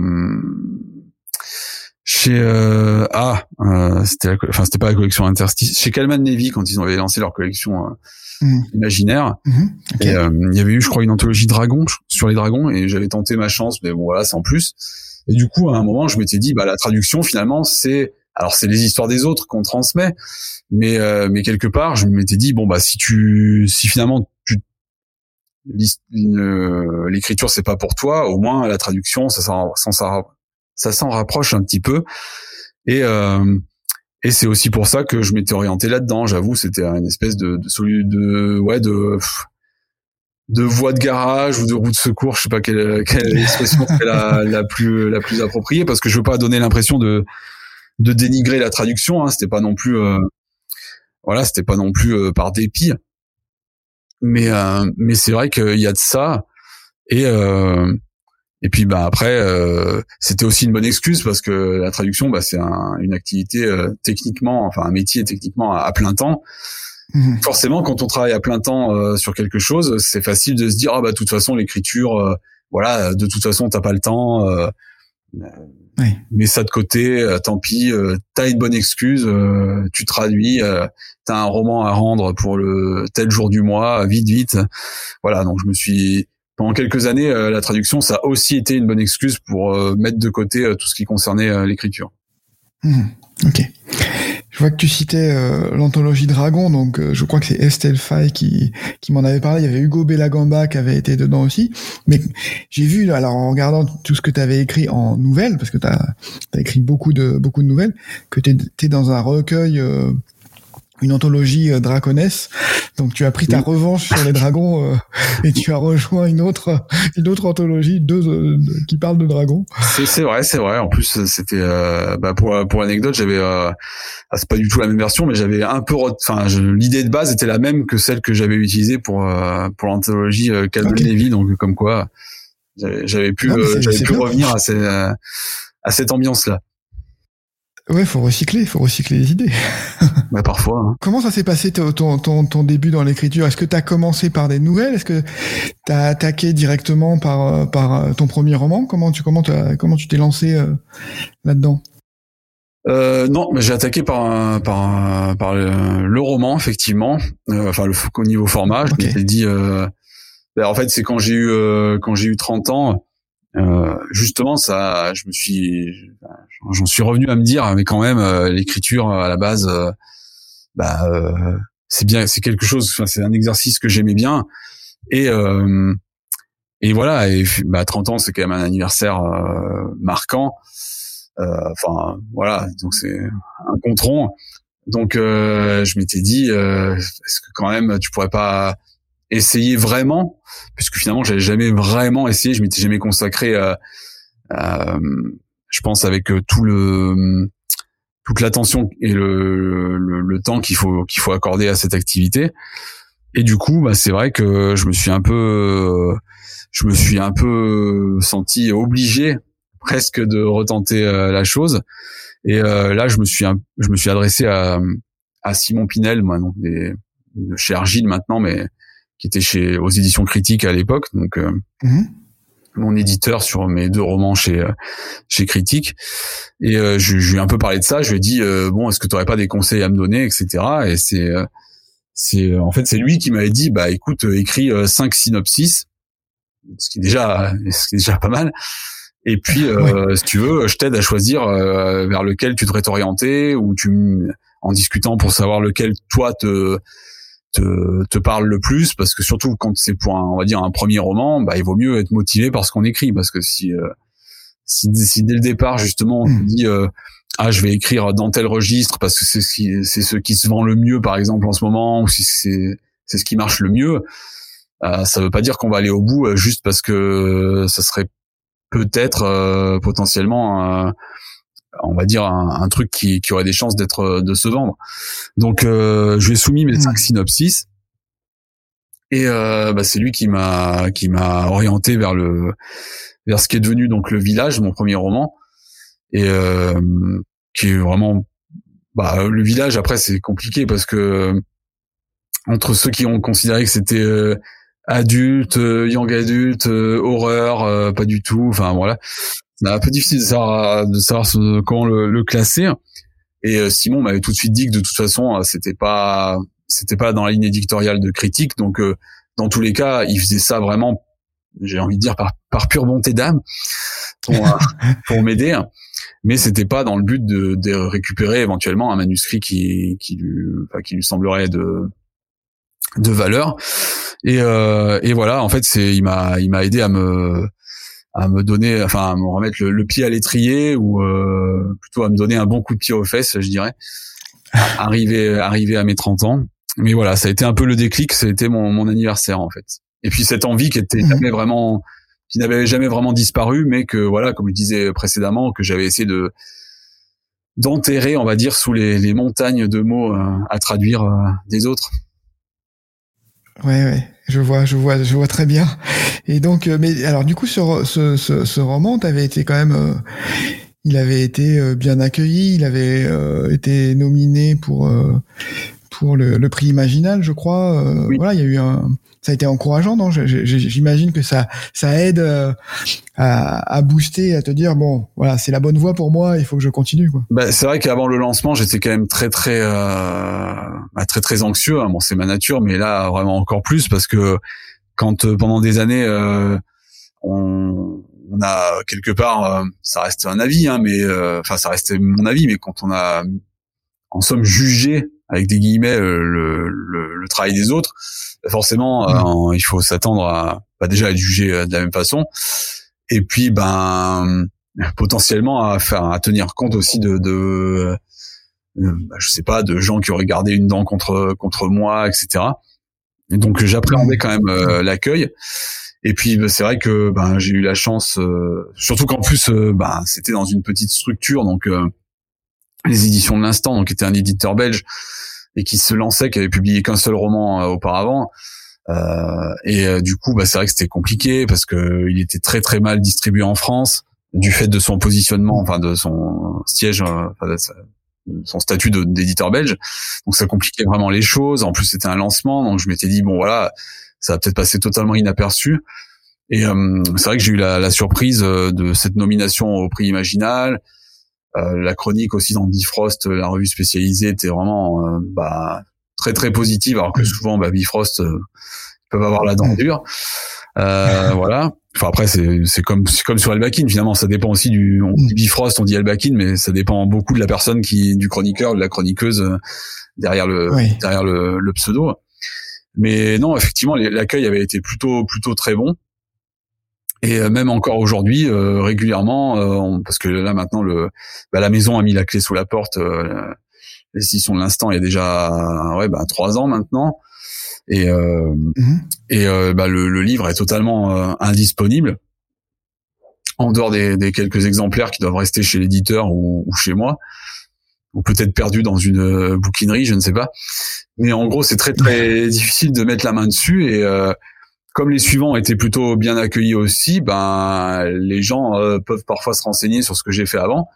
chez euh, ah euh, c'était enfin c'était pas la collection interstice chez Calman Navy quand ils avaient lancé leur collection euh, mmh. imaginaire mmh. et euh, il y avait eu je crois une anthologie dragon sur les dragons et j'avais tenté ma chance mais bon voilà sans plus et du coup à un moment je m'étais dit bah la traduction finalement c'est alors c'est les histoires des autres qu'on transmet, mais euh, mais quelque part je m'étais dit bon bah si tu si finalement tu l'écriture c'est pas pour toi, au moins la traduction ça s'en ça, ça s'en rapproche un petit peu et euh, et c'est aussi pour ça que je m'étais orienté là-dedans. J'avoue, c'était une espèce de de, de ouais de de voie de garage ou de roue de secours, je sais pas quelle, quelle expression c'est la, la plus la plus appropriée parce que je veux pas donner l'impression de de dénigrer la traduction. Hein, c'était pas non plus, euh, voilà, c'était pas non plus euh, par dépit. Mais euh, mais c'est vrai qu'il y a de ça et et puis bah après c'était aussi une bonne excuse parce que la traduction bah c'est une activité techniquement enfin un métier techniquement à, plein temps. Mmh. Forcément, quand on travaille à plein temps sur quelque chose, c'est facile de se dire ah bah de toute façon l'écriture, voilà, de toute façon t'as pas le temps. Oui. Mets ça de côté, euh, tant pis, euh, t'as une bonne excuse, euh, tu traduis, t'as un roman à rendre pour le tel jour du mois, vite, vite. Voilà, donc je me suis pendant quelques années, la traduction, ça a aussi été une bonne excuse pour mettre de côté tout ce qui concernait l'écriture. Mmh. ok. Je vois que tu citais euh, l'anthologie Dragon, donc euh, je crois que c'est Estelle Fay qui, m'en avait parlé. Il y avait Hugo Bellagamba qui avait été dedans aussi. Mais j'ai vu, alors en regardant tout ce que tu avais écrit en nouvelles, parce que tu as, écrit beaucoup de, beaucoup de nouvelles, que tu es, dans un recueil euh, une anthologie euh, draconesse. Donc tu as pris ta revanche sur les dragons euh, [laughs] et tu as rejoint une autre une autre anthologie deux, euh, qui parle de dragons. C'est vrai, c'est vrai. En plus c'était bah pour pour l'anecdote, j'avais ah, c'est pas du tout la même version mais j'avais un peu enfin l'idée de base était la même que celle que j'avais utilisée pour pour l'anthologie Calvin Levy donc comme quoi j'avais pu j'avais pu revenir à, ces, à cette ambiance là. Ouais, faut recycler, faut recycler les idées. [laughs] bah parfois. Hein. Comment ça s'est passé ton, ton, ton, début dans l'écriture? Est-ce que tu as commencé par des nouvelles? Est-ce que tu as attaqué directement par, par ton premier roman? Comment tu comment, comment tu t'es lancé euh, là-dedans? Euh, non, mais j'ai attaqué par par par le, roman effectivement, euh, enfin le au niveau format. Je m'étais dit, euh, ben, en fait c'est quand j'ai eu euh, quand j'ai eu 30 ans, euh, justement, ça, je me suis, j'en suis revenu à me dire, mais quand même, euh, l'écriture à la base, euh, bah, c'est bien, c'est quelque chose. C'est un exercice que j'aimais bien. Et et voilà. Et bah 30 ans, c'est quand même un anniversaire marquant. Enfin voilà. Donc c'est un contron. Donc je m'étais dit, est-ce que quand même tu pourrais pas essayer vraiment, puisque finalement j'avais jamais vraiment essayé, je m'étais jamais consacré à, je pense avec euh, tout le toute l'attention et le, le, temps qu'il faut qu'il faut accorder à cette activité. Et du coup, bah, c'est vrai que je me suis un peu je me suis un peu senti obligé presque de retenter euh, la chose. Et euh, là, je me suis je me suis adressé à, à Simon Pinel, moi, donc des, de chez Argile maintenant, mais qui était chez aux éditions critiques à l'époque, donc euh, mhm. mon éditeur sur mes deux romans chez euh, chez Critique. Et euh, je, je, lui ai un peu parlé de ça. Je lui ai dit bon, est-ce que tu aurais pas des conseils à me donner, etc. Et c'est c'est en fait c'est lui qui m'avait dit bah écoute écris cinq synopsis, ce qui est déjà [laughs] ce qui est déjà pas mal. Et puis, si tu veux, je t'aide à choisir vers lequel tu devrais t'orienter ou tu en discutant pour savoir lequel toi te te, te parle le plus parce que surtout quand c'est pour un, on va dire un premier roman bah il vaut mieux être motivé par ce qu'on écrit parce que si euh, si, si, dès le départ justement on te hmm. dit euh, ah je vais écrire dans tel registre parce que c'est ce qui c'est ce qui se vend le mieux par exemple en ce moment ou si c'est c'est ce qui marche le mieux euh, ça veut pas dire qu'on va aller au bout euh, juste parce que ça serait peut-être potentiellement on va dire un, truc qui, qui, aurait des chances d'être euh, de se vendre. Donc euh, je lui ai soumis mes cinq hmm. synopsis et euh, bah, c'est lui qui m'a qui m'a orienté vers le vers ce qui est devenu donc le village, mon premier roman et euh, qui est vraiment bah le village après c'est compliqué parce que entre ceux qui ont considéré que c'était euh, adulte, young adulte, horreur, pas du tout. Enfin voilà, c'est un peu difficile de savoir, de savoir comment le, le, classer. Et euh, Simon m'avait tout de suite dit que de toute façon, euh, c'était pas, c'était pas dans la ligne éditoriale de critique. Donc, euh, dans tous les cas, il faisait ça vraiment, j'ai envie de dire par, par pure bonté d'âme pour, [laughs] pour m'aider. Mais c'était pas dans le but de, de, récupérer éventuellement un manuscrit qui, qui lui, enfin, qui lui semblerait de, de valeur. Et, et voilà, en fait, c'est, il m'a, il m'a aidé à me, à me donner, enfin à me remettre le, pied à l'étrier ou euh, plutôt à me donner un bon coup de pied aux fesses, je dirais. [laughs] arriver, arriver à mes 30 ans. Mais voilà, ça a été un peu le déclic, ça a été mon, mon anniversaire en fait. Et puis cette envie qui était mhm. jamais vraiment, qui n'avait jamais vraiment disparu, mais que voilà, comme je disais précédemment, que j'avais essayé de d'enterrer, on va dire, sous les, les montagnes de mots euh, à traduire euh, des autres. Ouais, ouais, je vois, je vois, je vois très bien. Et donc, euh, mais alors du coup, ce, ce, ce roman, t'avais été quand même, euh, il avait été euh, bien accueilli, il avait été nominé pour pour le, le, prix Imaginal, je crois. Voilà, il y a eu un, ça a été encourageant, non? J'imagine que ça ça aide à, à booster, à te dire bon, voilà, c'est la bonne voie pour moi, il faut que je continue. Quoi. Bah, c'est vrai qu'avant le lancement, j'étais quand même très très euh, bah, très très anxieux. Hein. Bon, c'est ma nature, mais là vraiment encore plus parce que quand euh, pendant des années euh, on, on, a quelque part, euh, ça reste un avis, hein, mais euh, enfin ça reste mon avis, mais quand on a en somme jugé avec des guillemets le, le, le travail des autres, forcément mmh. il faut s'attendre à bah, déjà à être jugé de la même façon. Et puis ben potentiellement à faire à tenir compte aussi de, de euh, bah, je sais pas de gens qui auraient gardé une dent contre contre moi etc et donc j'appréhendais quand même euh, l'accueil. Et puis bah, c'est vrai que ben j'ai eu la chance euh, surtout qu'en plus ben c'était dans une petite structure donc les éditions de l'instant donc était un éditeur belge et qui se lançait qui avait publié qu'un seul roman auparavant euh, et euh, du coup, bah, c'est vrai que c'était compliqué parce que il était très très mal distribué en France du fait de son positionnement, enfin de son siège, euh, enfin, de son statut d'éditeur belge. Donc ça compliquait vraiment les choses. En plus, c'était un lancement, donc je m'étais dit bon voilà, ça va peut-être passer totalement inaperçu. Et c'est vrai que j'ai eu la, la, surprise de cette nomination au prix Imaginal. Euh, la chronique aussi dans Bifrost, la revue spécialisée, était vraiment bah, très très positive, alors que mm. souvent bah, Bifrost euh, peuvent avoir la dent dure. Euh, [laughs] voilà. Enfin après c'est c'est comme c'est comme sur Albakin finalement ça dépend aussi du on dit Bifrost on dit Albakin mais ça dépend beaucoup de la personne qui du chroniqueur de la chroniqueuse euh, derrière le derrière le, le, pseudo mais non effectivement l'accueil avait été plutôt plutôt très bon et euh, même encore aujourd'hui euh, régulièrement parce que là maintenant le bah, la maison a mis la clé sous la porte les de l'instant il y a déjà ouais bah trois ans maintenant et euh, mhm. et euh, bah, le, le, livre est totalement euh, indisponible en dehors des, des, quelques exemplaires qui doivent rester chez l'éditeur ou, ou, chez moi ou peut-être perdu dans une euh, bouquinerie, je ne sais pas. Mais en gros, c'est très très [laughs] difficile de mettre la main dessus et euh, comme les suivants étaient plutôt bien accueillis aussi, ben les gens peuvent parfois se renseigner sur ce que j'ai fait avant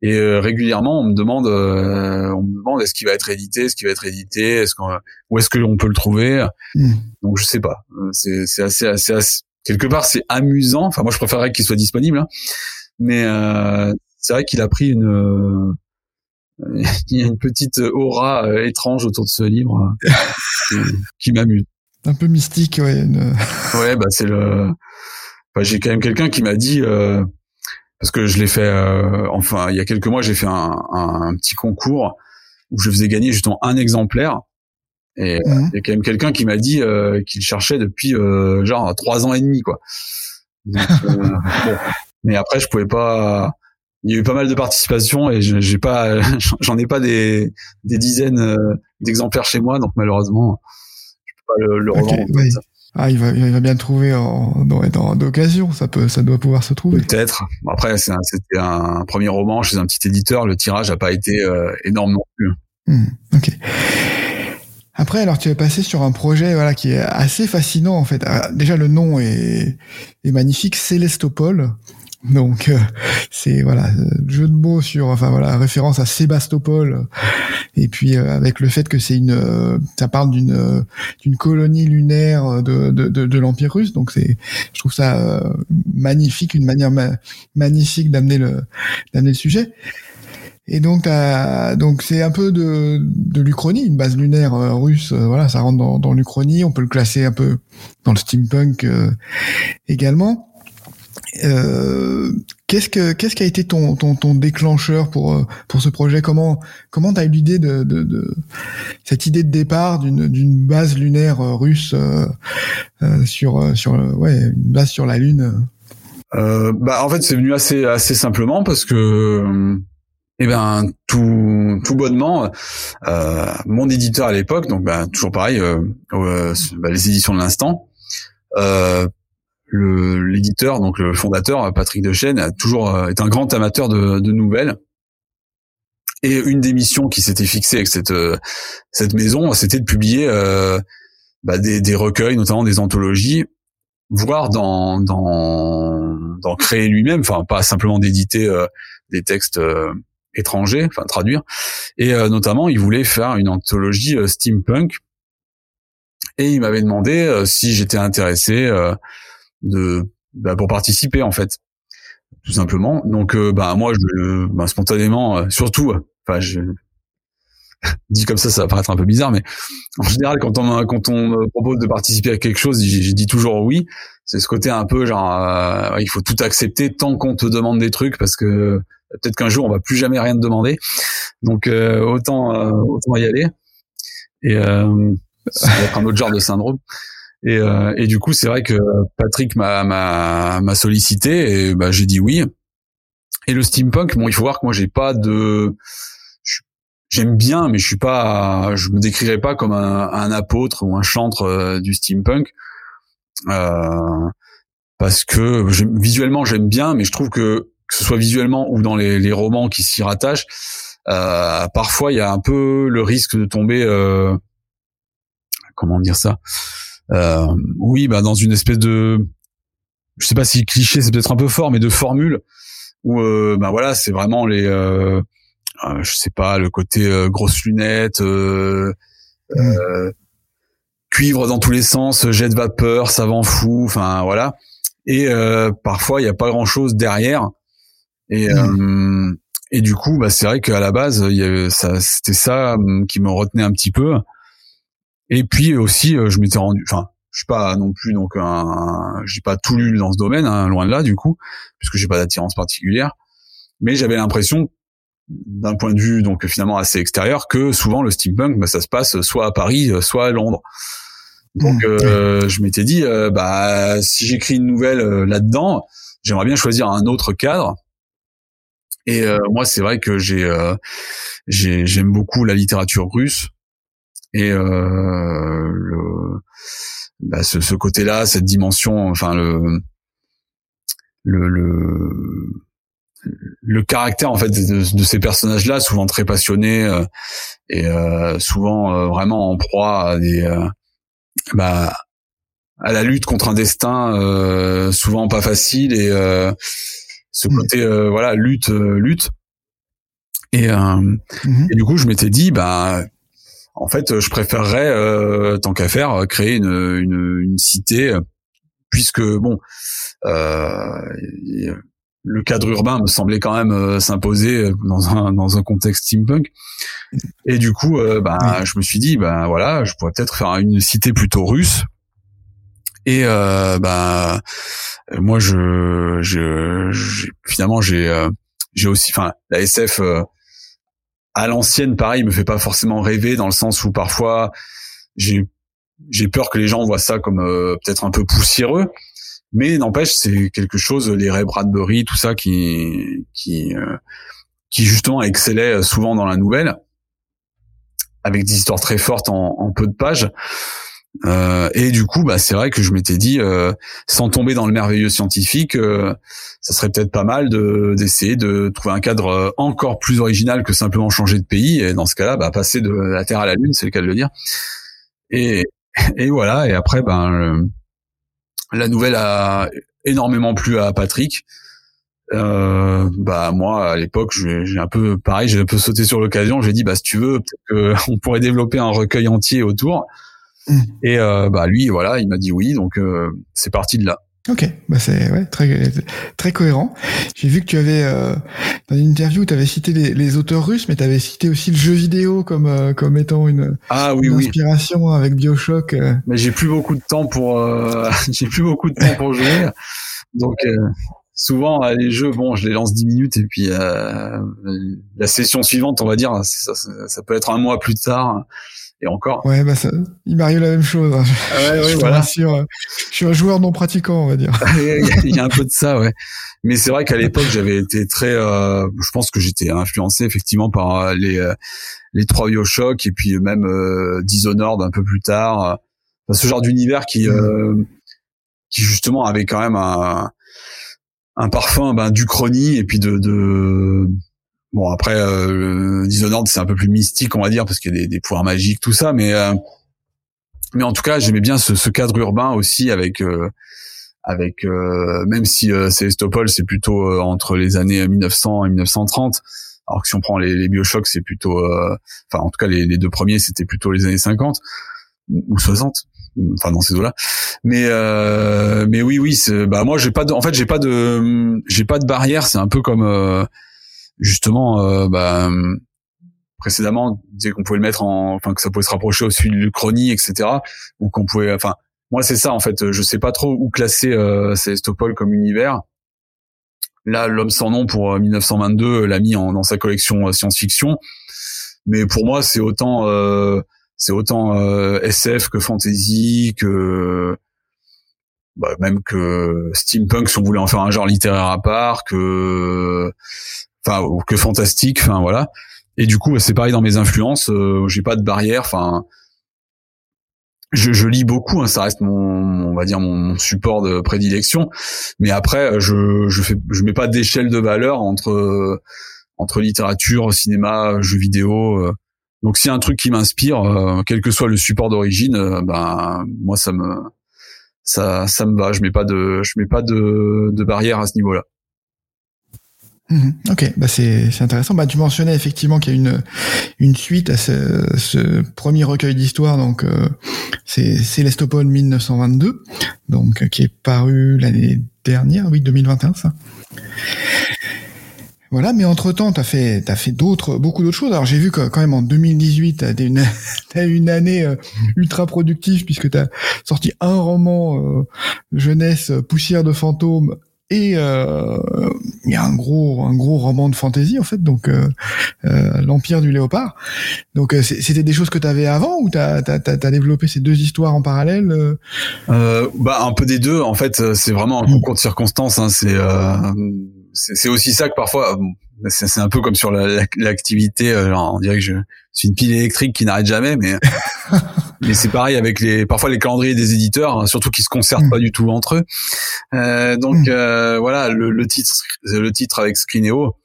et euh, régulièrement, on me demande, euh, on me demande est-ce qu'il va être édité, est-ce qu'il va être édité, est-ce qu'on, où est-ce que l'on peut le trouver? Hmm. Donc je sais pas. Euh, c'est, c'est assez, assez, assez, quelque part c'est amusant. Enfin moi je préférerais qu'il soit disponible, hein. mais euh, c'est vrai qu'il a pris une, [laughs] il y a une petite aura étrange autour de ce livre qui, m'amuse. Un peu mystique, ouais. ouais, bah c'est le. j'ai quand même quelqu'un qui m'a dit parce que je l'ai fait euh, enfin il y a quelques mois j'ai fait un, un, petit concours où je faisais gagner justement un exemplaire et euh, mhm. il y a quand même quelqu'un qui m'a dit euh, qu'il cherchait depuis euh, genre trois ans et demi quoi [laughs] bon. mais après je pouvais pas il y a eu pas mal de participation et j'ai pas [laughs] j'en ai pas des des dizaines d'exemplaires chez moi donc malheureusement pas le, le revendre ah, il va, il va bien le trouver en, dans, d'occasion. Ça peut, ça doit pouvoir se trouver. Peut-être. Après, c'était un, premier roman chez un petit éditeur. Le tirage n'a pas été euh, énorme non plus. Hmm, ok. Après, alors tu es passé sur un projet voilà qui est assez fascinant en fait. Ah, déjà le nom est, est magnifique, Célestopole. Donc euh, c'est voilà jeu de mots sur enfin voilà référence à Sébastopol. Et puis euh, avec le fait que c'est une euh, ça parle d'une colonie lunaire de de, de, l'empire russe. Donc c'est je trouve ça magnifique une manière magnifique d'amener le d'amener le sujet. Et donc donc c'est un peu de de l'Uchronie une base lunaire russe. Voilà ça rentre dans dans l'Uchronie. On peut le classer un peu dans le steampunk également euh, qu'est-ce que qu'est-ce qui a été ton, ton, ton déclencheur pour euh, pour ce projet? Comment comment t'as eu l'idée de, de, de, cette idée de départ d'une d'une base lunaire euh, russe euh, sur sur ouais une base sur la lune? Bah en fait c'est venu assez assez simplement parce que eh ben tout tout bonnement mon éditeur à l'époque donc ben toujours pareil bah, les éditions de l'instant euh, l'éditeur, donc le fondateur, Patrick Dechaine, a toujours euh, est un grand amateur de, de nouvelles. Et une des missions qui s'était fixée avec cette euh, cette maison, c'était de publier euh, bah, des, des, recueils, notamment des anthologies, voire d'en d'en créer lui-même, enfin pas simplement d'éditer des textes étrangers, enfin traduire. Et notamment, il voulait faire une anthologie steampunk. Et il m'avait demandé si j'étais intéressé de bah, pour participer en fait tout simplement. Donc euh, bah moi je bah, spontanément euh, surtout enfin je [laughs] dis comme ça ça va paraître un peu bizarre mais en général quand on quand on me propose de participer à quelque chose j'ai dit toujours oui. C'est ce côté un peu genre euh, il faut tout accepter tant qu'on te demande des trucs parce que peut-être qu'un jour on va plus jamais rien te demander. Donc autant autant y aller. Et ça un autre genre de syndrome et, euh, et du coup, c'est vrai que Patrick m'a sollicité et bah, j'ai dit oui. Et le steampunk, bon, il faut voir que moi j'ai pas de, j'aime bien, mais je suis pas, je me décrirais pas comme un, apôtre ou un chantre euh, du steampunk, euh, parce que visuellement j'aime bien, mais je trouve que que ce soit visuellement ou dans les, romans qui s'y rattachent, euh, parfois il y a un peu le risque de tomber, euh, comment dire ça, oui, bah dans une espèce de, je sais pas si cliché c'est peut-être un peu fort, mais de formule où euh, bah voilà, c'est vraiment les, euh, euh, je sais pas, le côté euh, grosse lunette, euh, mm. cuivre dans tous les sens, jet de vapeur, savant fou, enfin voilà. Et parfois il n'y a pas grand chose derrière. Et mm. et du coup, bah c'est vrai qu'à la base, y avait ça, c'était ça hum, qui me retenait un petit peu. Et puis aussi, euh, je m'étais rendu, enfin, je suis pas non plus donc un, j'ai pas tout lu dans ce domaine, hein, loin de là du coup, puisque j'ai pas d'attirance particulière. Mais j'avais l'impression, d'un point de vue donc finalement assez extérieur, que souvent le steampunk, bah, ça se passe soit à Paris, soit à Londres. Donc mmh. euh, je m'étais dit, euh, bah si j'écris une nouvelle euh, là-dedans, j'aimerais bien choisir un autre cadre. Et moi, c'est vrai que j'ai, j'aime beaucoup la littérature russe et le, bah, ce, ce côté-là, cette dimension, enfin le, le, le le caractère en fait de, de ces personnages-là, souvent très passionnés euh, et euh, souvent euh, vraiment en proie à des bah, à la lutte contre un destin souvent pas facile et ce mm. côté voilà lutte lutte et, mm-hmm. et, du coup je m'étais dit bah en fait je préférerais tant qu'à faire créer une, une, une cité puisque bon euh, le cadre urbain me semblait quand même euh, s'imposer euh, dans un dans un contexte steampunk. Et du coup, euh, bah, je me suis dit, ben voilà, je pourrais peut-être faire une cité plutôt russe. Et bah moi, je, je, finalement, j'ai j'ai aussi, enfin, la SF à l'ancienne, pareil, me fait pas forcément rêver dans le sens où parfois j'ai j'ai peur que les gens voient ça comme peut-être un peu poussiéreux. Mais n'empêche c'est quelque chose les Ray Bradbury tout ça qui qui euh, qui justement excellait souvent dans la nouvelle avec des histoires très fortes en, en peu de pages euh, et du coup bah c'est vrai que je m'étais dit euh, sans tomber dans le merveilleux scientifique euh, ça serait peut-être pas mal de d'essayer de trouver un cadre encore plus original que simplement changer de pays. Et dans ce cas-là bah passer de la Terre à la Lune c'est le cas de le dire. Et [laughs] et voilà. Et après ben la nouvelle a énormément plu à Patrick. Euh, bah moi à l'époque j'ai un peu pareil j'ai un peu sauté sur l'occasion. J'ai dit bah si tu veux peut-être qu'on [laughs] pourrait développer un recueil entier autour mm. et euh, bah lui voilà il m'a dit oui donc euh, c'est parti de là Ok, bah c'est ouais, très très cohérent. J'ai vu que tu avais euh, dans une interview, tu avais cité les, les, auteurs russes, mais tu avais cité aussi le jeu vidéo comme euh, comme étant une, ah, oui, inspiration avec BioShock. Euh. Mais j'ai plus beaucoup de temps pour [laughs] j'ai plus beaucoup de temps pour jouer, donc souvent les jeux, bon, je les lance 10 minutes et puis la session suivante, on va dire, ça, ça peut être un mois plus tard et encore. Ouais, bah ça, il m'arrive la même chose. Hein. Ah ouais, ouais, [laughs] voilà. je suis un joueur non pratiquant, on va dire. [laughs] il y a un peu de ça, ouais. Mais c'est vrai qu'à l'époque, j'avais été très, euh, je pense que j'étais influencé effectivement par euh, les euh, les trois Bioshock et puis même euh, Dishonored un peu plus tard. ce genre d'univers qui mmh. qui justement avait quand même un un parfum ben, d'Uchronie et puis de, de Bon après euh, Dishonored c'est un peu plus mystique on va dire parce qu'il y a des, des pouvoirs magiques tout ça mais euh, mais en tout cas j'aimais bien ce, ce, cadre urbain aussi avec euh, avec euh, même si euh, Sélestopol c'est plutôt entre les années 1900 et 1930 alors que si on prend les, les Bioshock c'est plutôt enfin en tout cas les, les deux premiers c'était plutôt les années 50 ou 60 enfin dans ces eaux là mais mais oui oui bah moi j'ai pas de en fait j'ai pas de j'ai pas de barrière c'est un peu comme justement, euh, bah, précédemment, disait qu'on pouvait le mettre en, enfin que ça pouvait se rapprocher au suite du chrony, etc. Ou qu'on pouvait, enfin, moi c'est ça en fait. Je sais pas trop où classer euh, comme univers. Là, l'homme sans nom pour 1922 euh, l'a mis en, dans sa collection euh, science-fiction, mais pour moi c'est autant euh, c'est autant SF que fantasy que bah, même que steampunk si on voulait en faire un genre littéraire à part que enfin que fantastique, enfin voilà. Et du coup, c'est pareil dans mes influences, euh, j'ai pas de barrière, enfin je, je, lis beaucoup, hein, ça reste mon, on va dire mon, support de prédilection. Mais après, je je fais, je mets pas d'échelle de valeur entre entre littérature, cinéma, jeux vidéo. Euh. Donc s'il y a un truc qui m'inspire, euh, quel que soit le support d'origine, ben moi ça me ça ça me va. Je mets pas de je mets pas de de barrière à ce niveau-là. Mhm. ok, bah c'est intéressant. Bah tu mentionnais effectivement qu'il y a une une suite à ce, ce premier recueil d'histoire, donc euh, c'est Célestopol 1922, donc qui est paru l'année dernière, oui 2021 ça. Voilà, mais entre temps, t'as fait, t'as fait d'autres, beaucoup d'autres choses. Alors j'ai vu que quand même en 2018, t'as une, [laughs] une année euh, ultra productive puisque t'as sorti un roman euh, jeunesse, Poussière de fantômes, et euh, il y a un gros, un gros roman de fantasy en fait, donc l'Empire du Léopard. Donc c'était des choses que t'avais avant ou t'as, t'as, t'as, développé ces deux histoires en parallèle Bah un peu des deux. En fait, c'est vraiment un concours de circonstances. Hein. C'est c'est aussi ça que parfois, c'est un peu comme sur l'activité. Euh, on dirait que je suis une pile électrique qui n'arrête jamais, mais [laughs] mais c'est pareil avec les parfois les calendriers des éditeurs, hein, surtout qui se concertent mm. pas du tout entre eux. Euh, donc mm. euh, voilà, le, le, titre le titre avec Screeneo.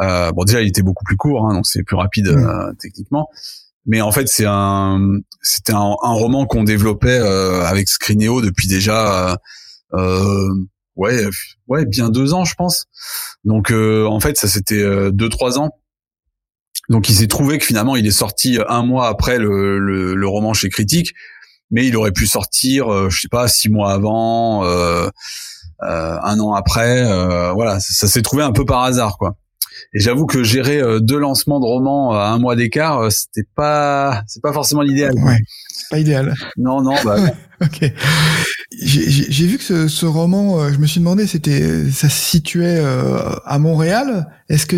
Euh, bon déjà il était beaucoup plus court, hein, donc c'est plus rapide mm. euh, techniquement. Mais en fait c'est un c'était un, un, roman qu'on développait avec Screeneo depuis déjà. Euh, ouais, ouais, bien deux ans, je pense. Donc, euh, en fait, ça c'était euh, deux, trois ans. Donc, il s'est trouvé que finalement, il est sorti un mois après le, le, roman chez Critique, mais il aurait pu sortir, euh, je sais pas, six mois avant, un an après. voilà, ça, s'est trouvé un peu par hasard, quoi. Et j'avoue que gérer deux lancements de romans à un mois d'écart, c'était pas, c'est pas forcément l'idéal. Ouais, pas idéal. Non, non, bah. [laughs] ok. J'ai vu que ce, ce, roman, euh, je me suis demandé, c'était, ça se situait euh, à Montréal? Est-ce que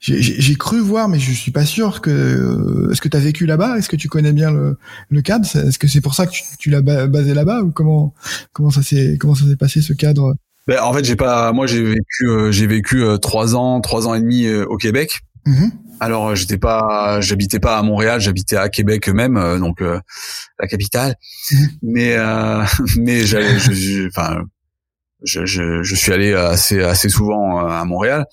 j'ai cru voir, mais je suis pas sûr que. Euh, est-ce que tu as vécu là-bas? Est-ce que tu connais bien le, le cadre? Est-ce que c'est pour ça que tu, tu l'as basé là-bas? Ou comment comment ça s'est comment ça s'est passé ce cadre? Ben, en fait, j'ai pas. Moi, j'ai vécu j'ai vécu trois ans, trois ans et demi au Québec. Mm-hmm. Alors euh, j'étais pas, j'habitais pas à Montréal, j'habitais à Québec même, euh, donc euh, la capitale. Mhm. mais [laughs] mais j'allais, enfin, je, je, je, suis allé assez assez souvent à Montréal.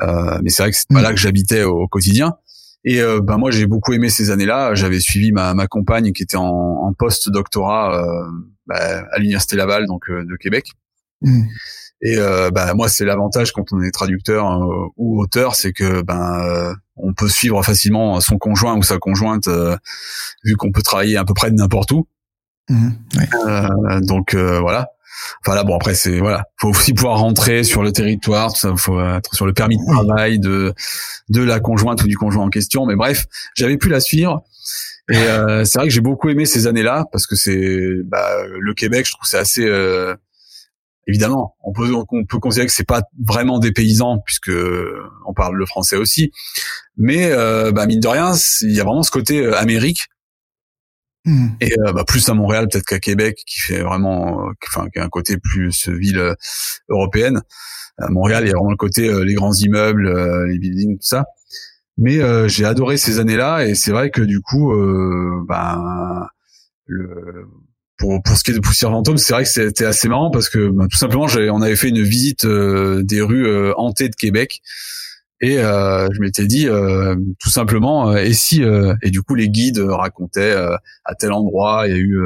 mais c'est vrai que c'est pas mhm. là que j'habitais au, quotidien. Et ben moi j'ai beaucoup aimé ces années-là. J'avais suivi ma, ma compagne qui était en, en post-doctorat bah, à l'université Laval, donc de Québec. Mhm. Et euh, bah, moi, c'est l'avantage quand on est traducteur euh, ou auteur, c'est que ben euh, on peut suivre facilement son conjoint ou sa conjointe, vu qu'on peut travailler à peu près de n'importe où. Mmh, donc voilà. Enfin là, bon après c'est voilà, faut aussi pouvoir rentrer sur le territoire, tout ça, faut être sur le permis de travail de de la conjointe ou du conjoint en question. Mais bref, j'avais pu la suivre. Et c'est vrai que j'ai beaucoup aimé ces années-là parce que c'est bah, le Québec, je trouve c'est assez Évidemment, on peut, on peut considérer que c'est pas vraiment des paysans puisque on parle le français aussi, mais euh, bah, mine de rien, il y a vraiment ce côté euh, Amérique. Hmm. Et euh, bah, plus à Montréal peut-être qu'à Québec, qui fait vraiment, enfin, qui a un côté plus ville européenne. À Montréal, il y a vraiment le côté les grands immeubles, les buildings, tout ça. Mais j'ai adoré ces années-là et c'est vrai que du coup, ben le pour, pour ce qui est de Poussière Fantôme, c'est vrai que c'était assez marrant parce que bah, tout simplement, on avait fait une visite euh, des rues euh, hantées de Québec et euh, je m'étais dit tout simplement et si et du coup les guides racontaient à tel endroit il y a eu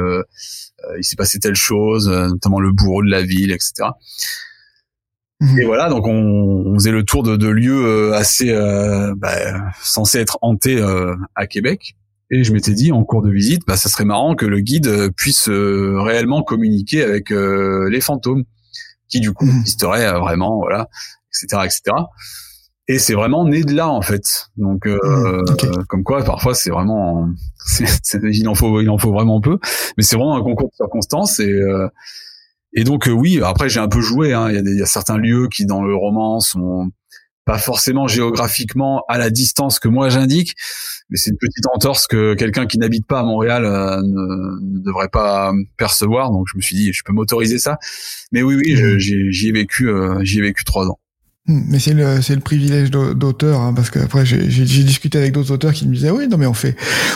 il s'est passé telle chose, notamment le bourreau de la ville, etc. Mhm. Et voilà, donc on, on, faisait le tour de, de lieux assez bah, censés être hantés à Québec. Et je m'étais dit en cours de visite, bah, ça serait marrant que le guide euh, puisse euh, réellement communiquer avec euh, les fantômes, qui du coup mmh. existeraient vraiment, voilà, etc., etc. Et c'est vraiment né de là en fait. Donc, mmh, comme quoi, parfois c'est vraiment, [laughs] il en faut, il en faut vraiment peu, mais c'est vraiment un concours de circonstances et et donc oui. Après, j'ai un peu joué. Hein. Il, y a des, il y a certains lieux qui dans le roman sont pas forcément géographiquement à la distance que moi j'indique, mais c'est une petite entorse que quelqu'un qui n'habite pas à Montréal euh, ne, devrait pas percevoir. Donc je me suis dit, je peux m'autoriser ça. Mais oui, oui, mmh. j'y ai vécu, euh, j'y ai vécu trois ans. Hmm, mais c'est le c'est le privilège d'auteur hein, parce que après j'ai discuté avec d'autres auteurs qui me disaient oui non mais on fait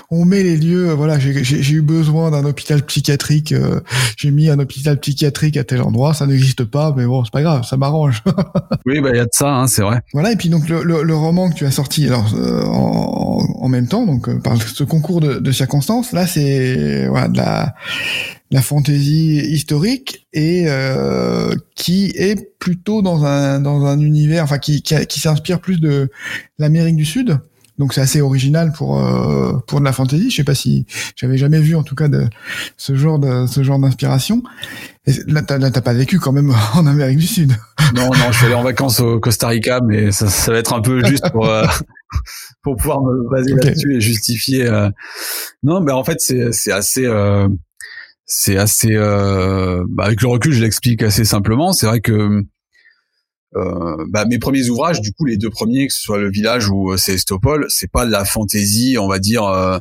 on met les lieux euh, voilà j'ai eu besoin d'un hôpital psychiatrique euh, j'ai mis un hôpital psychiatrique à tel endroit ça n'existe pas mais bon c'est pas grave ça m'arrange. [laughs] Oui bah il y a de ça hein, c'est vrai. Voilà et puis donc le, le, roman que tu as sorti alors euh, en, en, même temps donc par ce concours de, de circonstances là c'est voilà de la la fantaisie historique et euh, qui est plutôt dans un dans un univers enfin qui qui, qui s'inspire plus de l'Amérique du Sud Donc c'est assez original pour euh, pour de la fantasy. Je sais pas si j'avais jamais vu en tout cas de ce genre de ce genre d'inspiration. Là t'as pas vécu quand même [laughs] en Amérique du Sud. Non non, je suis allé en vacances au Costa Rica, mais ça, ça va être un peu juste pour euh, pour pouvoir me baser là-dessus et justifier. Euh... Non, mais en fait c'est c'est assez euh, c'est assez bah, avec le recul je l'explique assez simplement. C'est vrai que euh, bah, mes premiers ouvrages, du coup, les deux premiers, que ce soit le village ou euh, c'est Estopol, c'est pas de la fantaisie, on va dire. Euh,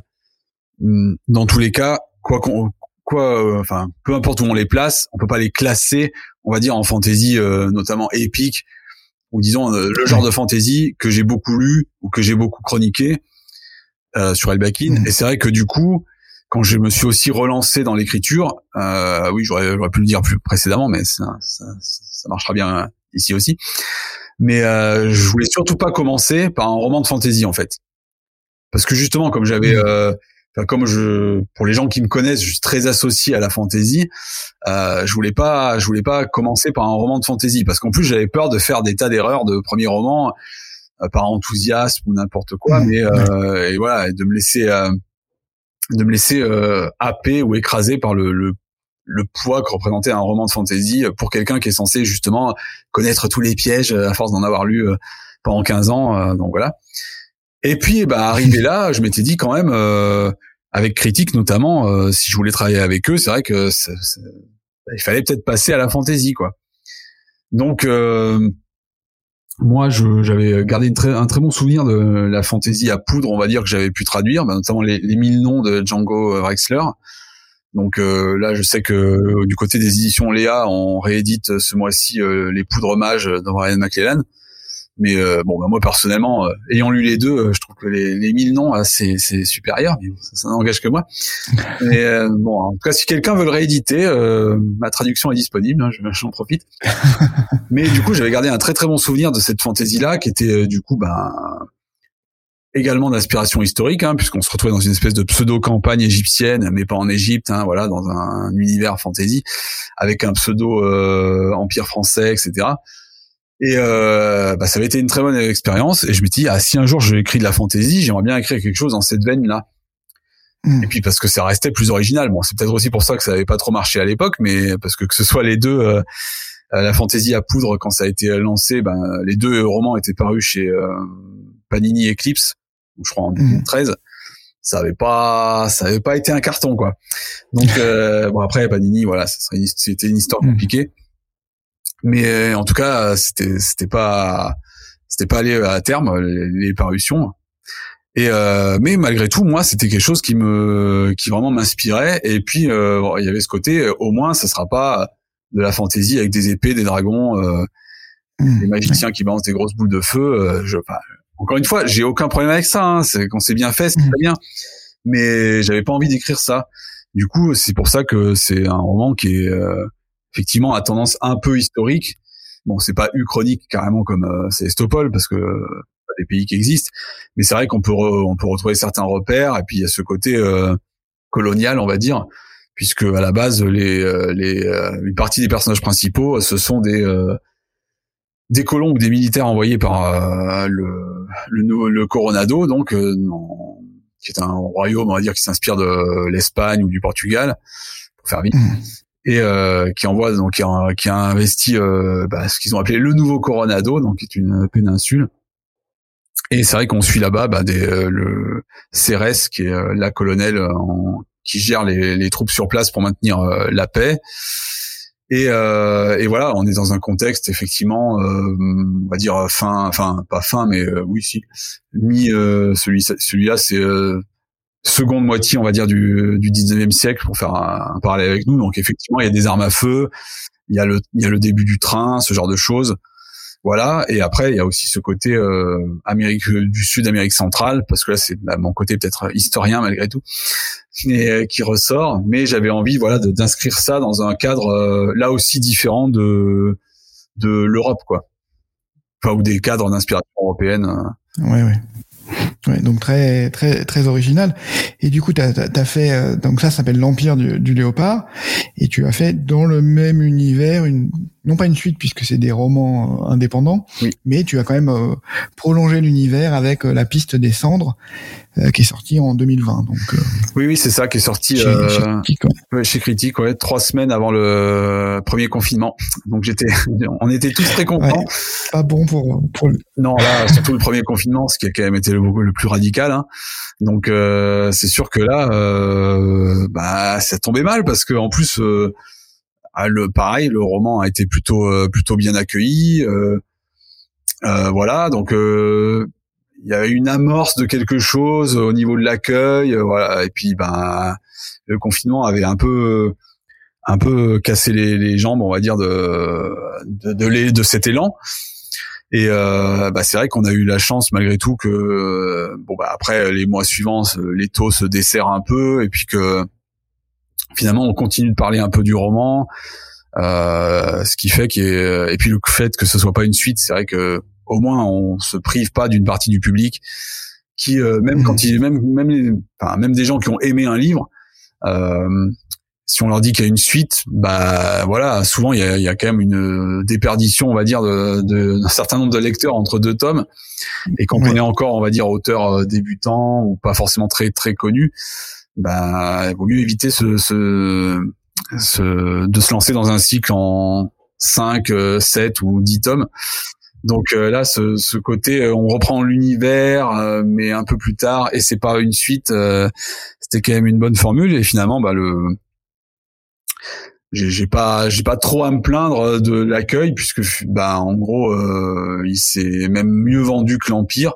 mm, dans tous les cas, quoi qu'on, quoi, enfin, peu importe où on les place, on peut pas les classer, on va dire en fantaisie, notamment épique, ou disons le genre de fantaisie que j'ai beaucoup lu ou que j'ai beaucoup chroniqué sur Elbakin. Mm. Et c'est vrai que du coup, quand je me suis aussi relancé dans l'écriture, oui, j'aurais, j'aurais pu le dire plus précédemment, mais ça, ça, ça marchera bien ici aussi. Mais euh, je voulais surtout pas commencer par un roman de fantasy en fait, parce que justement comme j'avais, mmh. euh, comme je, pour les gens qui me connaissent, je suis très associé à la fantasy. Euh, je voulais pas, je voulais pas commencer par un roman de fantasy parce qu'en plus j'avais peur de faire des tas d'erreurs de premier roman euh, par enthousiasme ou n'importe quoi, mmh. mais euh, et voilà, de me laisser euh, de me laisser happer ou écraser par le, le, le poids que représentait un roman de fantasy pour quelqu'un qui est censé justement connaître tous les pièges à force d'en avoir lu euh, pendant 15 ans. Euh, donc voilà. Et puis, bah, arrivé là, je m'étais dit quand même, euh, avec critique notamment, si je voulais travailler avec eux, c'est vrai que il fallait peut-être passer à la fantasy, quoi. Donc, moi, j'avais gardé un très bon souvenir de la fantasy à poudre, on va dire que j'avais pu traduire, bah, notamment les, mille noms de Django Rexler. Donc euh, là, je sais que euh, du côté des éditions Léa, on réédite ce mois-ci euh, les poudres mages de Ryan McClellan. Mais bon, bah, moi personnellement, ayant lu les deux, je trouve que les, les mille noms, c'est, c'est supérieur. Mais ça, n'engage que moi. [laughs] Mais bon, en tout cas, si quelqu'un veut le rééditer, ma traduction est disponible. Hein, [laughs] j'en profite. [laughs] mais du coup, j'avais gardé un très très bon souvenir de cette fantaisie-là, qui était du coup, ben également d'inspiration historique, hein, puisqu'on se retrouvait dans une espèce de pseudo-campagne égyptienne, mais pas en Égypte, hein, voilà, dans un, univers fantasy, avec un pseudo euh, empire français, etc. Et euh, bah, ça avait été une très bonne expérience. Et je me dis, ah, si un jour je écris de la fantasy, j'aimerais bien écrire quelque chose dans cette veine-là. Hmm. Et puis parce que ça restait plus original. Bon, c'est peut-être aussi pour ça que ça n'avait pas trop marché à l'époque, mais parce que que ce soit les deux, euh, la fantaisie à poudre quand ça a été lancé, ben les deux romans étaient parus chez Panini Eclipse je crois en 2013. Mhm. Ça avait pas, ça avait pas été un carton quoi. Donc euh, bon après Panini, voilà, c'était une histoire mhm. compliquée. Mais euh, en tout cas, c'était c'était pas c'était pas allé à terme les, parutions. Et euh, mais malgré tout, moi, c'était quelque chose qui me, qui vraiment m'inspirait. Et puis il y avait ce côté, au moins, ça sera pas de la fantaisie avec des épées, des dragons, mhm. des magiciens qui balancent des grosses boules de feu. je, encore une fois, j'ai aucun problème avec ça. Hein. C'est quand c'est bien fait, c'est très bien. Mais j'avais pas envie d'écrire ça. Du coup, c'est pour ça que c'est un roman qui est euh, effectivement à tendance un peu historique. Bon, c'est pas uchronique carrément comme euh, c'est parce que euh, des pays qui existent, mais c'est vrai qu'on peut on peut retrouver certains repères et puis il y a ce côté euh, colonial, on va dire, puisque à la base les les une partie des personnages principaux, ce sont des des colons ou des militaires envoyés par euh, le, le, le Coronado, donc euh, qui est un royaume, on va dire, qui s'inspire de l'Espagne ou du Portugal, pour faire vite, mmh. Et euh, qui envoie donc qui a, qui a investi bah, ce qu'ils ont appelé le nouveau Coronado, donc qui est une péninsule. Et c'est vrai qu'on suit là-bas bah, des, le Cérès, qui est la colonelle qui gère les, les, troupes sur place pour maintenir la paix. Et, euh, et, voilà, on est dans un contexte effectivement, euh, on va dire fin, enfin pas fin, mais euh, oui si, mi euh, celui celui-là c'est euh, seconde moitié on va dire du, du 19e siècle pour faire un, un, parallèle avec nous. Donc effectivement il y a des armes à feu, il y a le il y a le début du train, ce genre de choses. Voilà. Et après, il y a aussi ce côté euh, Amérique du Sud, Amérique centrale, parce que là, c'est bah, mon côté peut-être historien malgré tout, mais euh, qui ressort. Mais j'avais envie, voilà, d'inscrire ça dans un cadre euh, là aussi différent de de l'Europe, quoi. Enfin, ou des cadres d'inspiration européenne. Oui, oui. Ouais, donc très très très original. Et du coup, tu as, fait euh, donc ça s'appelle l'Empire du, léopard, et tu as fait dans le même univers une non pas une suite puisque c'est des romans euh, indépendants, mais tu as quand même euh, prolongé l'univers avec la piste des cendres qui est sortie en 2020. Donc oui, oui, c'est ça qui est sorti chez, Critique, ouais. chez Critique, ouais, trois semaines avant le premier confinement. Donc j'étais, [laughs] on était tous très contents. pas bon pour pour. Le... Non, là surtout le premier confinement, ce qui a quand même été le, le plus radical. Hein. Donc c'est sûr que là, bah ça tombait mal parce que en plus ah, le pareil, le roman a été plutôt euh, plutôt bien accueilli. Euh, euh, voilà, donc il y a une amorce de quelque chose au niveau de l'accueil, voilà. Et puis ben le confinement avait un peu un peu cassé les, les jambes, on va dire de de, de, de cet élan. Et euh, bah, c'est vrai qu'on a eu la chance malgré tout que bon bah après les mois suivants les taux se desserrent un peu et puis que finalement on continue de parler un peu du roman euh, ce qui fait qu'il et puis le fait que ce soit pas une suite c'est vrai que au moins on se prive pas d'une partie du public qui euh, même quand il même même enfin, même des gens qui ont aimé un livre euh, si on leur dit qu'il y a une suite, bah voilà, souvent il y a, il y a quand même une déperdition, on va dire, de, d'un certain nombre de lecteurs entre deux tomes. Et quand on est encore, on va dire, auteur euh, débutant ou pas forcément très très connu, bah, il vaut mieux éviter ce, ce, ce, de se lancer dans un cycle en 5, 7 euh, ou 10 tomes. Donc euh, là, ce, ce, côté, euh, on reprend l'univers, mais un peu plus tard, et c'est pas une suite. C'était quand même une bonne formule, et finalement, bah le, j'ai pas, j'ai pas trop à me plaindre de l'accueil, puisque bah en gros, il s'est même mieux vendu que l'Empire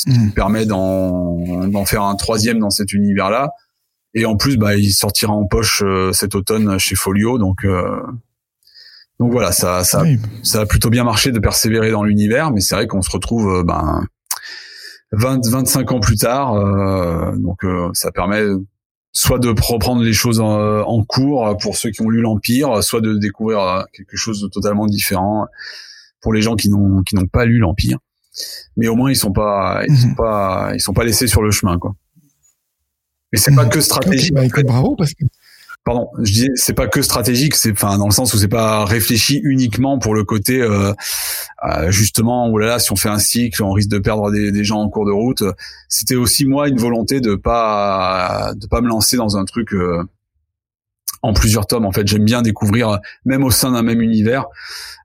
ce qui mmh. permet d'en faire un troisième dans cet univers-là. Et en plus, bah, il sortira en poche euh, cet automne chez Folio, donc euh, donc voilà, ça ça ça a plutôt bien marché de persévérer dans l'univers, mais c'est vrai qu'on se retrouve euh, ben 20 25 ans plus tard, donc ça permet soit de reprendre les choses en, en, cours pour ceux qui ont lu l'Empire, soit de découvrir quelque chose de totalement différent pour les gens qui n'ont qui n'ont pas lu l'Empire mais au moins ils sont pas ils sont mhm. pas ils sont pas laissés sur le chemin quoi. Mais c'est pas mhm. que stratégique. Bah, bravo parce que pardon, je disais c'est pas que stratégique, c'est enfin dans le sens où c'est pas réfléchi uniquement pour le côté euh, euh, justement où là, là si on fait un cycle, on risque de perdre des, des gens en cours de route. C'était aussi moi une volonté de pas de pas me lancer dans un truc euh, en plusieurs tomes. En fait, j'aime bien découvrir, même au sein d'un même univers.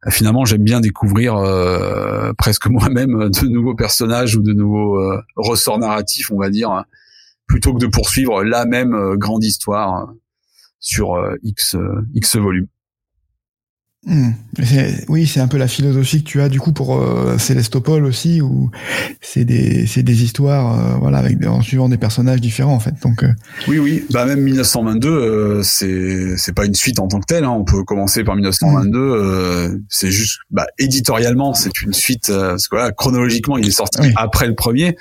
Finalement, j'aime bien découvrir euh, presque [laughs] moi-même de nouveaux personnages ou de nouveaux euh, ressorts narratifs, on va dire, plutôt que de poursuivre la même euh, grande histoire sur X X volumes. Hmm. Oui, c'est un peu la philosophie que tu as du coup pour euh, Célestopole aussi, où c'est des des histoires, euh, voilà, avec en suivant des personnages différents en fait. Donc euh, oui, oui, bah même 1922, euh, c'est c'est pas une suite en tant que telle. Hein. On peut commencer par 1922. c'est juste, bah éditorialement, c'est une suite parce que voilà, chronologiquement, il est sorti après le premier,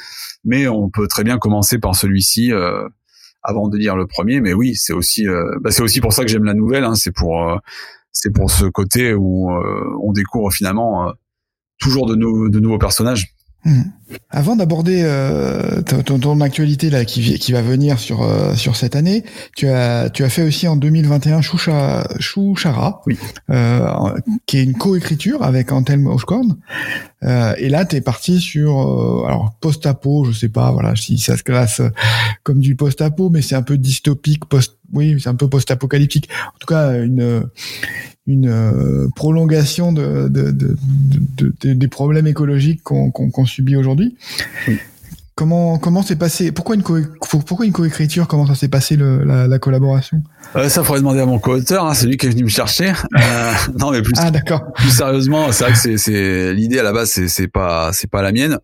mais on peut très bien commencer par celui-ci avant de lire le premier. Mais oui, c'est aussi bah, c'est aussi pour ça que j'aime la nouvelle. Hein. C'est pour c'est pour ce côté où euh, on découvre finalement euh, toujours de, de nouveaux personnages. Hmm. Avant d'aborder euh, ton, ton, actualité là qui, qui va venir sur euh, sur cette année, tu as tu as fait aussi en 2021 Choucha, Chouchara, oui. euh, qui est une coécriture avec Antelme Hochkorn. Euh, et là, tu es parti sur alors post-apo, je sais pas, voilà, si ça se classe comme du post-apo, mais c'est un peu dystopique, post, oui, c'est un peu post-apocalyptique. En tout cas, une une prolongation de, de, de, de, des problèmes écologiques qu'on qu'on subit aujourd'hui. Comment comment s'est passé Pourquoi une co pourquoi une coécriture? Comment ça s'est passé le, la, la, collaboration? Euh, Ça faudrait demander à mon co-auteur. Hein, c'est lui qui est venu me chercher. Euh, [laughs] non mais plus ah. Plus sérieusement, c'est vrai que c'est l'idée à la base c'est pas c'est pas la mienne.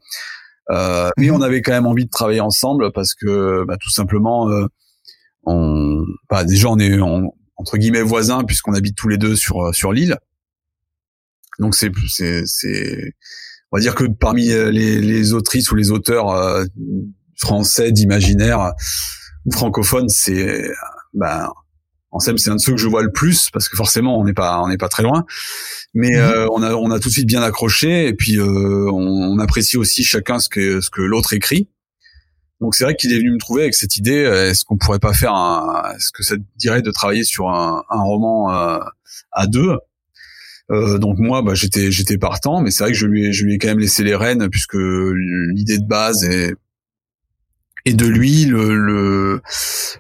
Euh, mais mhm. on avait quand même envie de travailler ensemble parce que bah, tout simplement euh, on bah, déjà on est on, entre guillemets voisins puisqu'on habite tous les deux sur sur l'île. Donc c'est c'est on va dire que parmi euh, les, les autrices ou les auteurs euh, français d'imaginaire ou francophones, c'est ben Ansem, c'est un de ceux que je vois le plus parce que forcément on n'est pas on n'est pas très loin, mais mhm. on a on a tout de suite bien accroché et puis on, on, apprécie aussi chacun ce que ce que l'autre écrit. Donc c'est vrai qu'il est venu me trouver avec cette idée. Euh, est-ce qu'on pourrait pas faire un, est-ce que ça te dirait de travailler sur un, un roman euh, à deux? Donc moi, bah, j'étais j'étais partant, mais c'est vrai que je lui ai, je lui ai quand même laissé les rênes puisque l'idée de base est et de lui le, le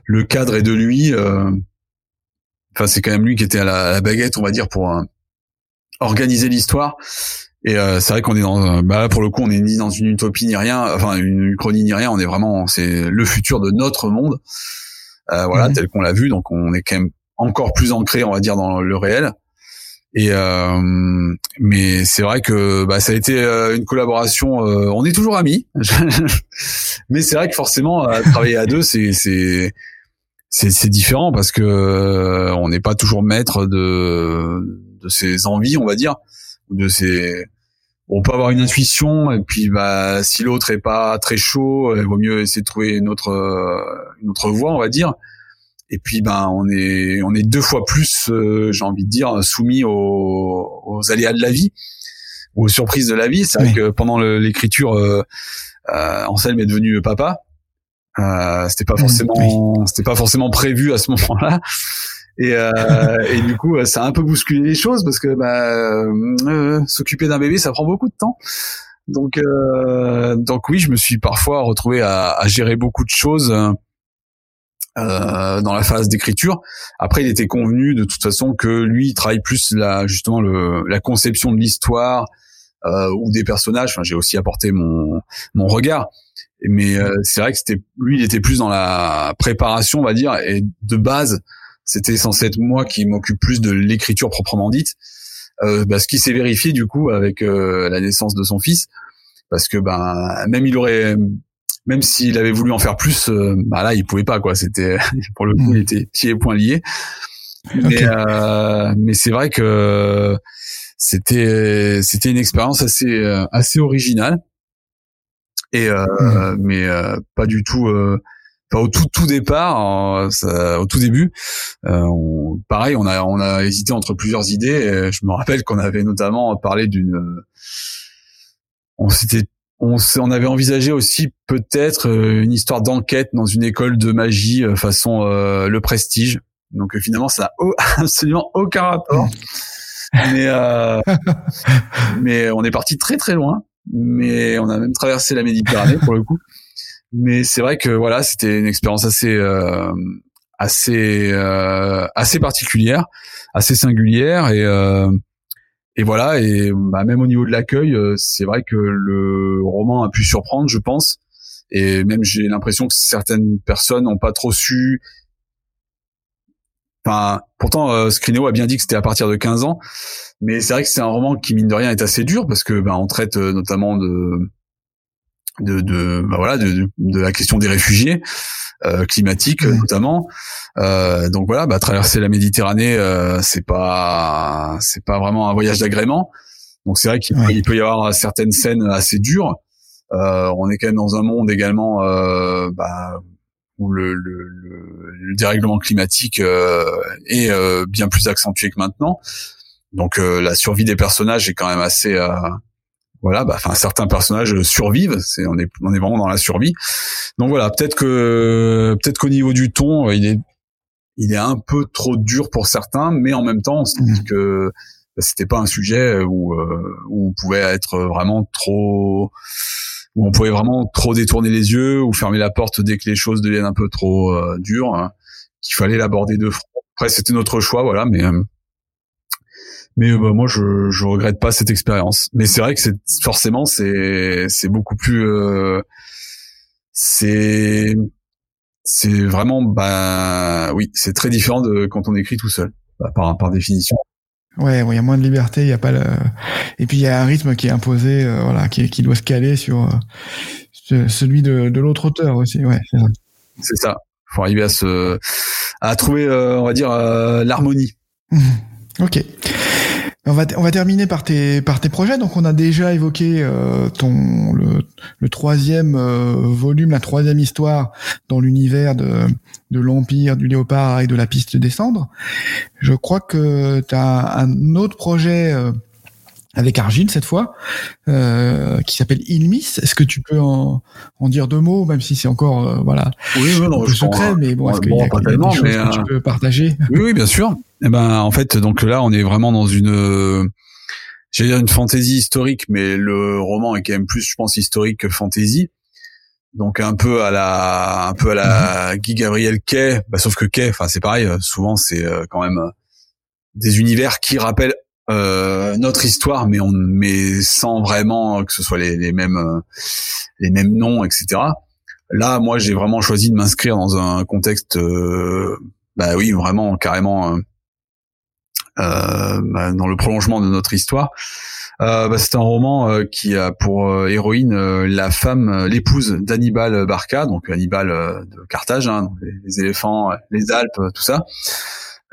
le cadre est de lui. Enfin, c'est quand même lui qui était à la, baguette, on va dire, pour organiser l'histoire. Et euh, c'est vrai qu'on est dans, bah pour le coup, on est ni dans une utopie ni rien, enfin une chronie ni rien. On est vraiment, c'est le futur de notre monde, euh, voilà, mhm. tel qu'on l'a vu. Donc on est quand même encore plus ancré, on va dire, dans le réel. Et euh, mais c'est vrai que bah, ça a été euh, une collaboration. Euh, on est toujours amis, [laughs] mais c'est vrai que forcément travailler à deux, c'est c'est c'est différent parce que on n'est pas toujours maître de de ses envies, on va dire, de ses on peut avoir une intuition et puis bah si l'autre est pas très chaud, il vaut mieux essayer de trouver une autre une autre voie, on va dire. Et puis ben on est on est deux fois plus, euh, j'ai envie de dire, soumis aux, aux, aléas de la vie, aux surprises de la vie. C'est vrai que pendant l'écriture, euh, euh, Anselme est devenu papa. Euh, c'était pas mmh, forcément c'était pas forcément prévu à ce moment-là. Et, euh, et du coup, ça a un peu bousculé les choses parce que bah, euh, s'occuper d'un bébé, ça prend beaucoup de temps. Donc, euh, donc oui, je me suis parfois retrouvé à, à gérer beaucoup de choses euh, dans la phase d'écriture. Après, il était convenu de toute façon que lui il travaille plus la justement le, la conception de l'histoire euh, ou des personnages. Enfin, j'ai aussi apporté mon mon regard. Mais c'est vrai que c'était lui, il était plus dans la préparation, on va dire, et de base c'était censé être moi qui m'occupe plus de l'écriture proprement dite. Euh, bah, ce qui s'est vérifié du coup avec euh, la naissance de son fils, parce que ben même il aurait, même s'il avait voulu en faire plus, euh, bah là il pouvait pas quoi. C'était [laughs] pour le coup il hmm. était pieds et poings liés. Mais, euh, mais c'est vrai que c'était c'était une expérience assez assez originale et hmm. mais pas du tout au tout tout départ, au tout début, euh, pareil, on a on a hésité entre plusieurs idées. je me rappelle qu'on avait notamment parlé d'une, on s'était on, on avait envisagé aussi peut-être euh, une histoire d'enquête dans une école de magie euh, façon le prestige. Donc finalement, ça n'a [laughs] absolument aucun rapport. mais mais on est parti très très loin. Mais on a même traversé la Méditerranée pour le coup. Mais c'est vrai que voilà, c'était une expérience assez euh, assez euh, assez particulière, assez singulière et euh, et voilà et bah, même au niveau de l'accueil, euh, c'est vrai que le roman a pu surprendre, je pense. Et même j'ai l'impression que certaines personnes n'ont pas trop su. Enfin, pourtant, euh, Scrino a bien dit que c'était à partir de 15 ans, mais c'est vrai que c'est un roman qui mine de rien est assez dur parce que ben on traite euh, notamment de de, de bah voilà de, de, la question des réfugiés euh, climatiques notamment. Euh, donc voilà bah, traverser la Méditerranée euh, c'est pas c'est pas vraiment un voyage d'agrément. Donc c'est vrai qu'il peut y avoir certaines scènes assez dures. Euh, on est quand même dans un monde également euh, bah, où le, le, le, dérèglement climatique euh, est bien plus accentué que maintenant. Donc la survie des personnages est quand même assez voilà, bah, enfin certains personnages survivent. C'est on est on est vraiment dans la survie. Donc voilà, peut-être que peut-être qu'au niveau du ton, il est il est un peu trop dur pour certains, mais en même temps, on s'est dit mmh. que c'était pas un sujet où, euh, où on pouvait être vraiment trop où on pouvait vraiment trop détourner les yeux ou fermer la porte dès que les choses deviennent un peu trop euh, dures. Hein, qu'il fallait l'aborder de front. Après, c'était notre choix, voilà, mais euh, mais bah, moi, je je regrette pas cette expérience. Mais c'est vrai que c'est forcément c'est c'est beaucoup plus euh, c'est c'est vraiment bah oui c'est très différent de quand on écrit tout seul bah, par par définition. Ouais, il y a moins de liberté, il y a pas le et puis il y a un rythme qui est imposé, euh, voilà, qui, qui doit se caler sur euh, celui de, de l'autre auteur aussi. Ouais, c'est ça. C'est ça. Faut arriver à se à trouver, on va dire, l'harmonie. [laughs] ok. On va, on va terminer par tes, par tes projets. Donc, on a déjà évoqué euh, ton le, le troisième euh, volume, la troisième histoire dans l'univers de, de l'Empire, du Léopard et de la piste des cendres. Je crois que tu as un autre projet euh, avec Argile cette fois, euh, qui s'appelle Ilmis. Est-ce que tu peux en, en, dire deux mots, même si c'est encore euh, voilà oui, oui, non, peu secret, mais bon, est-ce qu'il y a, des choses mais, que tu peux partager? Oui, oui, bien sûr. Eh ben, en fait, donc là, on est vraiment dans une, j'allais dire une fantaisie historique, mais le roman est quand même plus, je pense, historique que fantaisie. Donc un peu à la, un peu à la Guy Gabriel Kay, bah, sauf que Kay, enfin c'est pareil. Souvent, c'est quand même des univers qui rappellent euh, notre histoire, mais on, mais sans vraiment que ce soit les, les mêmes, euh, les mêmes noms, etc. Là, moi, j'ai vraiment choisi de m'inscrire dans un contexte, euh, bah oui, vraiment carrément euh, bah, dans le prolongement de notre histoire. Bah, c'est un roman qui a pour héroïne la femme, l'épouse d'Hannibal Barca, donc Hannibal de Carthage, hein, les, les, éléphants, les Alpes, tout ça,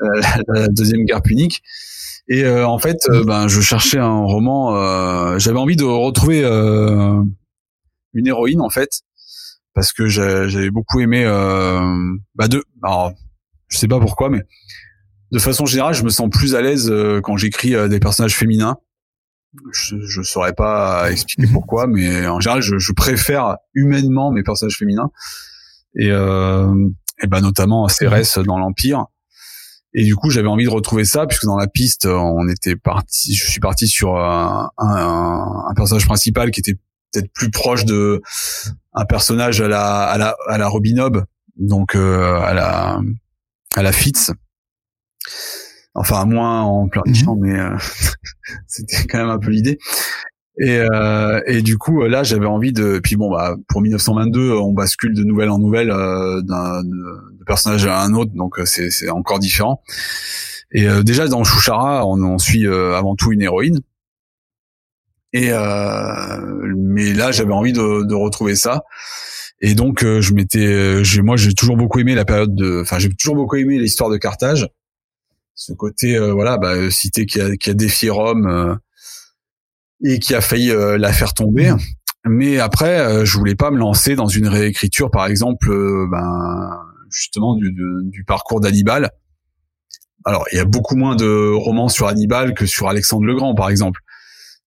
[laughs] la, deuxième guerre punique. Et euh, en fait, euh, ben, je cherchais un roman. Euh, j'avais envie de retrouver une héroïne en fait, parce que j'avais beaucoup aimé. bah de, alors, je sais pas pourquoi, mais de façon générale, je me sens plus à l'aise quand j'écris des personnages féminins. Je, je saurais pas expliquer mhm. pourquoi, mais en général, je, je préfère humainement mes personnages féminins. Et, euh, et ben notamment Cérès dans l'Empire et du coup, j'avais envie de retrouver ça puisque dans la piste, on était parti. Je suis parti sur un, un, un personnage principal qui était peut-être plus proche de un personnage à la à la à la Robin donc euh, à la à la Fitz. Enfin, moins en plein mmh. mais euh, [laughs] c'était quand même un peu l'idée. Et, euh, et du coup, là, j'avais envie de. Puis bon, bah, pour 1922, on bascule de nouvelle en nouvelle euh, d'un personnage à un autre, donc euh, c'est encore différent. Et euh, déjà dans Chouchara, on, on suit euh, avant tout une héroïne. Et mais là, j'avais envie de, de, retrouver ça. Et donc, je m'étais, moi, j'ai toujours beaucoup aimé la période de, enfin, j'ai toujours beaucoup aimé l'histoire de Carthage. Ce côté, voilà, bah, cité qui a, qui a défié Rome et qui a failli euh, la faire tomber. Mais après, euh, je voulais pas me lancer dans une réécriture, par exemple, euh, ben, justement du, du parcours d'Hannibal. Alors, il y a beaucoup moins de romans sur Hannibal que sur Alexandre le Grand, par exemple.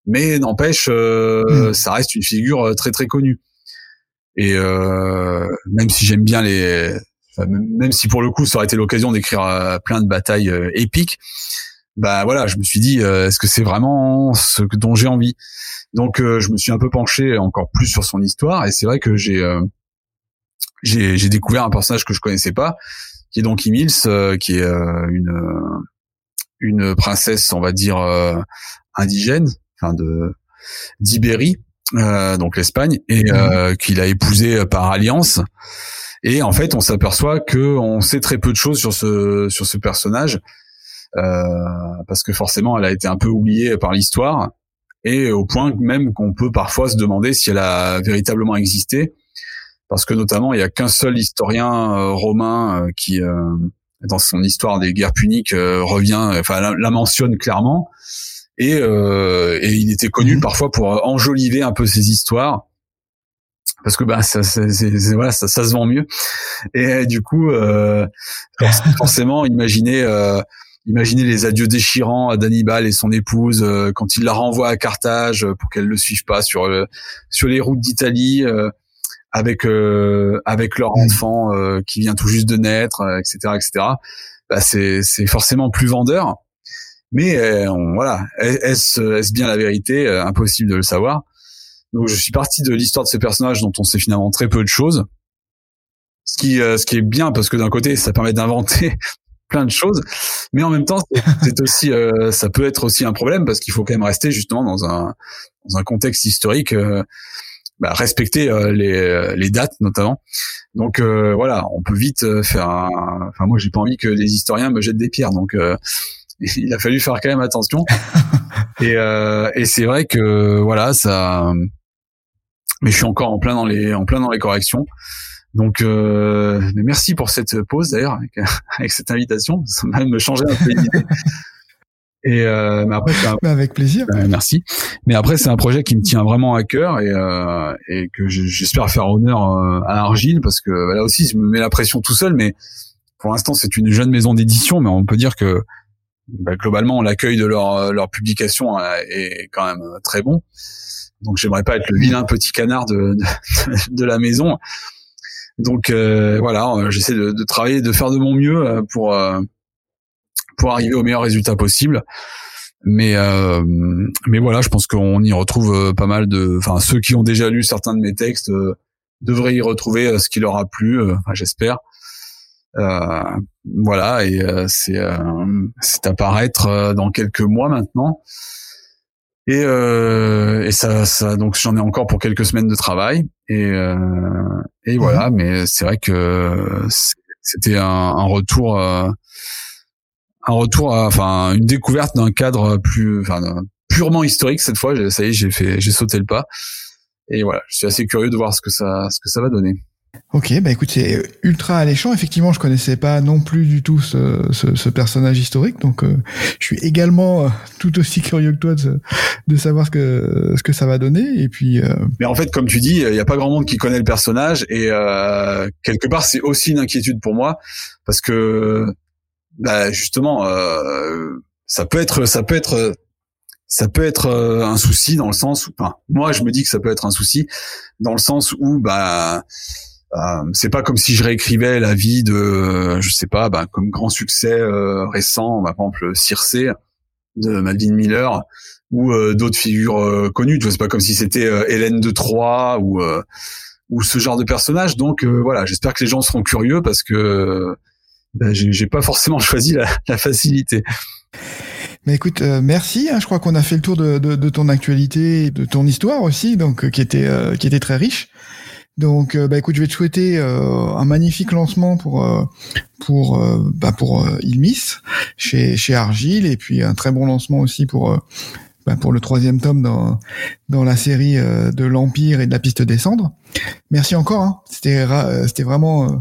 Mais n'empêche, hmm. ça reste une figure très très connue. Et même si j'aime bien les, même si pour le coup ça aurait été l'occasion d'écrire plein de batailles épiques, bah voilà, je me suis dit, euh, est-ce que c'est vraiment ce dont j'ai envie? Donc euh, je me suis un peu penché encore plus sur son histoire et c'est vrai que j'ai euh, j'ai découvert un personnage que je connaissais pas, qui est donc Emils, qui est une une princesse, on va dire indigène, enfin de d'Ibérie, donc l'Espagne, et mmh. qu'il a épousé par alliance. Et en fait, on s'aperçoit que on sait très peu de choses sur ce sur ce personnage euh, parce que forcément elle a été un peu oubliée par l'histoire et au point même qu'on peut parfois se demander si elle a véritablement existé parce que notamment il y a qu'un seul historien euh, romain euh, qui dans son histoire des guerres puniques revient enfin la, mentionne clairement. Et, et il était connu mhm. parfois pour enjoliver un peu ses histoires. Parce que bah ça, ça, voilà ça, ça, se vend mieux. Et du coup euh, forcément imaginez euh, Imaginez les adieux déchirants à d'Hannibal et son épouse euh, quand il la renvoie à Carthage pour qu'elle le suive pas sur le, sur les routes d'Italie euh, avec euh, avec leur mm. enfant qui vient tout juste de naître, etc., etc. Bah, c'est c'est forcément plus vendeur. Mais voilà, est-ce est-ce bien la vérité? Impossible de le savoir. Donc je suis parti de l'histoire de ce personnage dont on sait finalement très peu de choses. Ce qui, ce qui est bien parce que d'un côté, ça permet d'inventer [laughs] plein de choses, mais en même temps, c'est aussi, euh, ça peut être aussi un problème parce qu'il faut quand même rester justement dans un dans un contexte historique, euh, bah, respecter euh, les les dates notamment. Donc voilà, on peut vite faire. Un... Enfin moi, j'ai pas envie que les historiens me jettent des pierres, donc [laughs] il a fallu faire quand même attention. [laughs] et et c'est vrai que voilà, ça. Mais je suis encore en plein dans les en plein dans les corrections. Donc, euh, merci pour cette pause d'ailleurs avec, [laughs] avec, cette invitation. Ça m'a même changé un peu l'idée. Et euh, mais après, un... [laughs] avec plaisir. Euh, merci. Mais après, c'est un projet qui me tient vraiment à cœur et, euh, et que j'espère faire honneur euh, à Argile parce que bah, là aussi, je me mets la pression tout seul. Mais pour l'instant, c'est une jeune maison d'édition, mais on peut dire que bah, globalement l'accueil de leur leur publication est quand même très bon. Donc j'aimerais pas être le vilain petit canard de de, [laughs] de la maison. Donc voilà, j'essaie de, de, travailler, de faire de mon mieux pour pour arriver au meilleur résultat possible. Mais euh, mais voilà, je pense qu'on y retrouve euh, pas mal de, enfin ceux qui ont déjà lu certains de mes textes euh, devraient y retrouver ce qui leur a plu, j'espère. voilà et c'est c'est à paraître dans quelques mois maintenant. Et, et ça, ça donc j'en ai encore pour quelques semaines de travail et et voilà mhm. mais c'est vrai que c'était un, un, retour un retour, à, enfin une découverte d'un cadre plus, enfin purement historique cette fois. Ça y est, j'ai fait, j'ai sauté le pas. Et voilà, je suis assez curieux de voir ce que ça, ce que ça va donner. Ok, bah écoute, c'est ultra alléchant. Effectivement, je connaissais pas non plus du tout ce, ce, ce personnage historique, donc euh, je suis également euh, tout aussi curieux que toi de, de, savoir ce que ce que ça va donner. Et puis. Euh, Mais en fait, comme tu dis, il y a pas grand monde qui connaît le personnage, et quelque part, c'est aussi une inquiétude pour moi parce que bah justement, euh, ça peut être, ça peut être, ça peut être euh, un souci dans le sens où, enfin, moi je me dis que ça peut être un souci dans le sens où, bah, euh, c'est pas comme si je réécrivais la vie de, je sais pas, bah, comme grand succès euh, récent, bah, par exemple Circe de Malvin Miller ou d'autres figures connues. Tu vois, c'est pas comme si c'était Hélène de Troyes ou ou ce genre de personnage. Donc voilà, j'espère que les gens seront curieux parce que ben, j'ai pas forcément [laughs] choisi la, la facilité. Mais écoute, euh, merci. Hein, je crois qu'on a fait le tour de, de, de, ton actualité, de ton histoire aussi, donc euh, qui était euh, qui était très riche. Donc, bah écoute, je vais te souhaiter un magnifique lancement pour pour bah, pour Ilmis chez chez Argile et puis un très bon lancement aussi pour bah, pour le troisième tome dans, dans la série euh, de l'Empire et de la piste des cendres. Merci encore. Hein. C'était euh, c'était vraiment euh,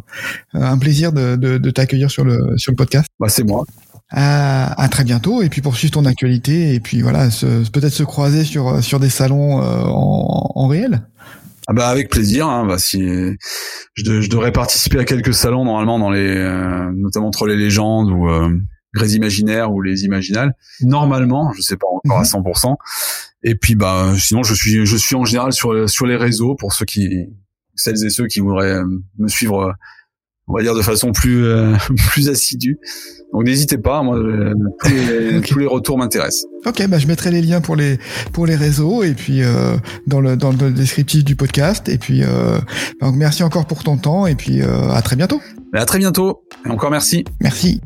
un plaisir de, de, de t'accueillir sur le sur le podcast. Bah, c'est moi. À, à, très bientôt et puis poursuivre ton actualité et puis voilà peut-être se croiser sur sur des salons en, en réel. Ah bah avec plaisir. Hein, bah si je, je, devrais participer à quelques salons normalement dans les notamment entre les légendes ou Grès Imaginaires ou les Imaginales. Normalement, je sais pas encore à 100%. Mhm. Et puis bah sinon je suis je suis en général sur sur les réseaux pour ceux qui celles et ceux qui voudraient me suivre on va dire de façon plus euh, [laughs] plus assidue. Donc n'hésitez pas, moi euh, [laughs] tous les, retours m'intéressent. Ok, bah je mettrai les liens pour les pour les réseaux et puis euh, dans le dans le descriptif du podcast et puis donc merci encore pour ton temps et puis à très bientôt. À très bientôt et encore merci. Merci.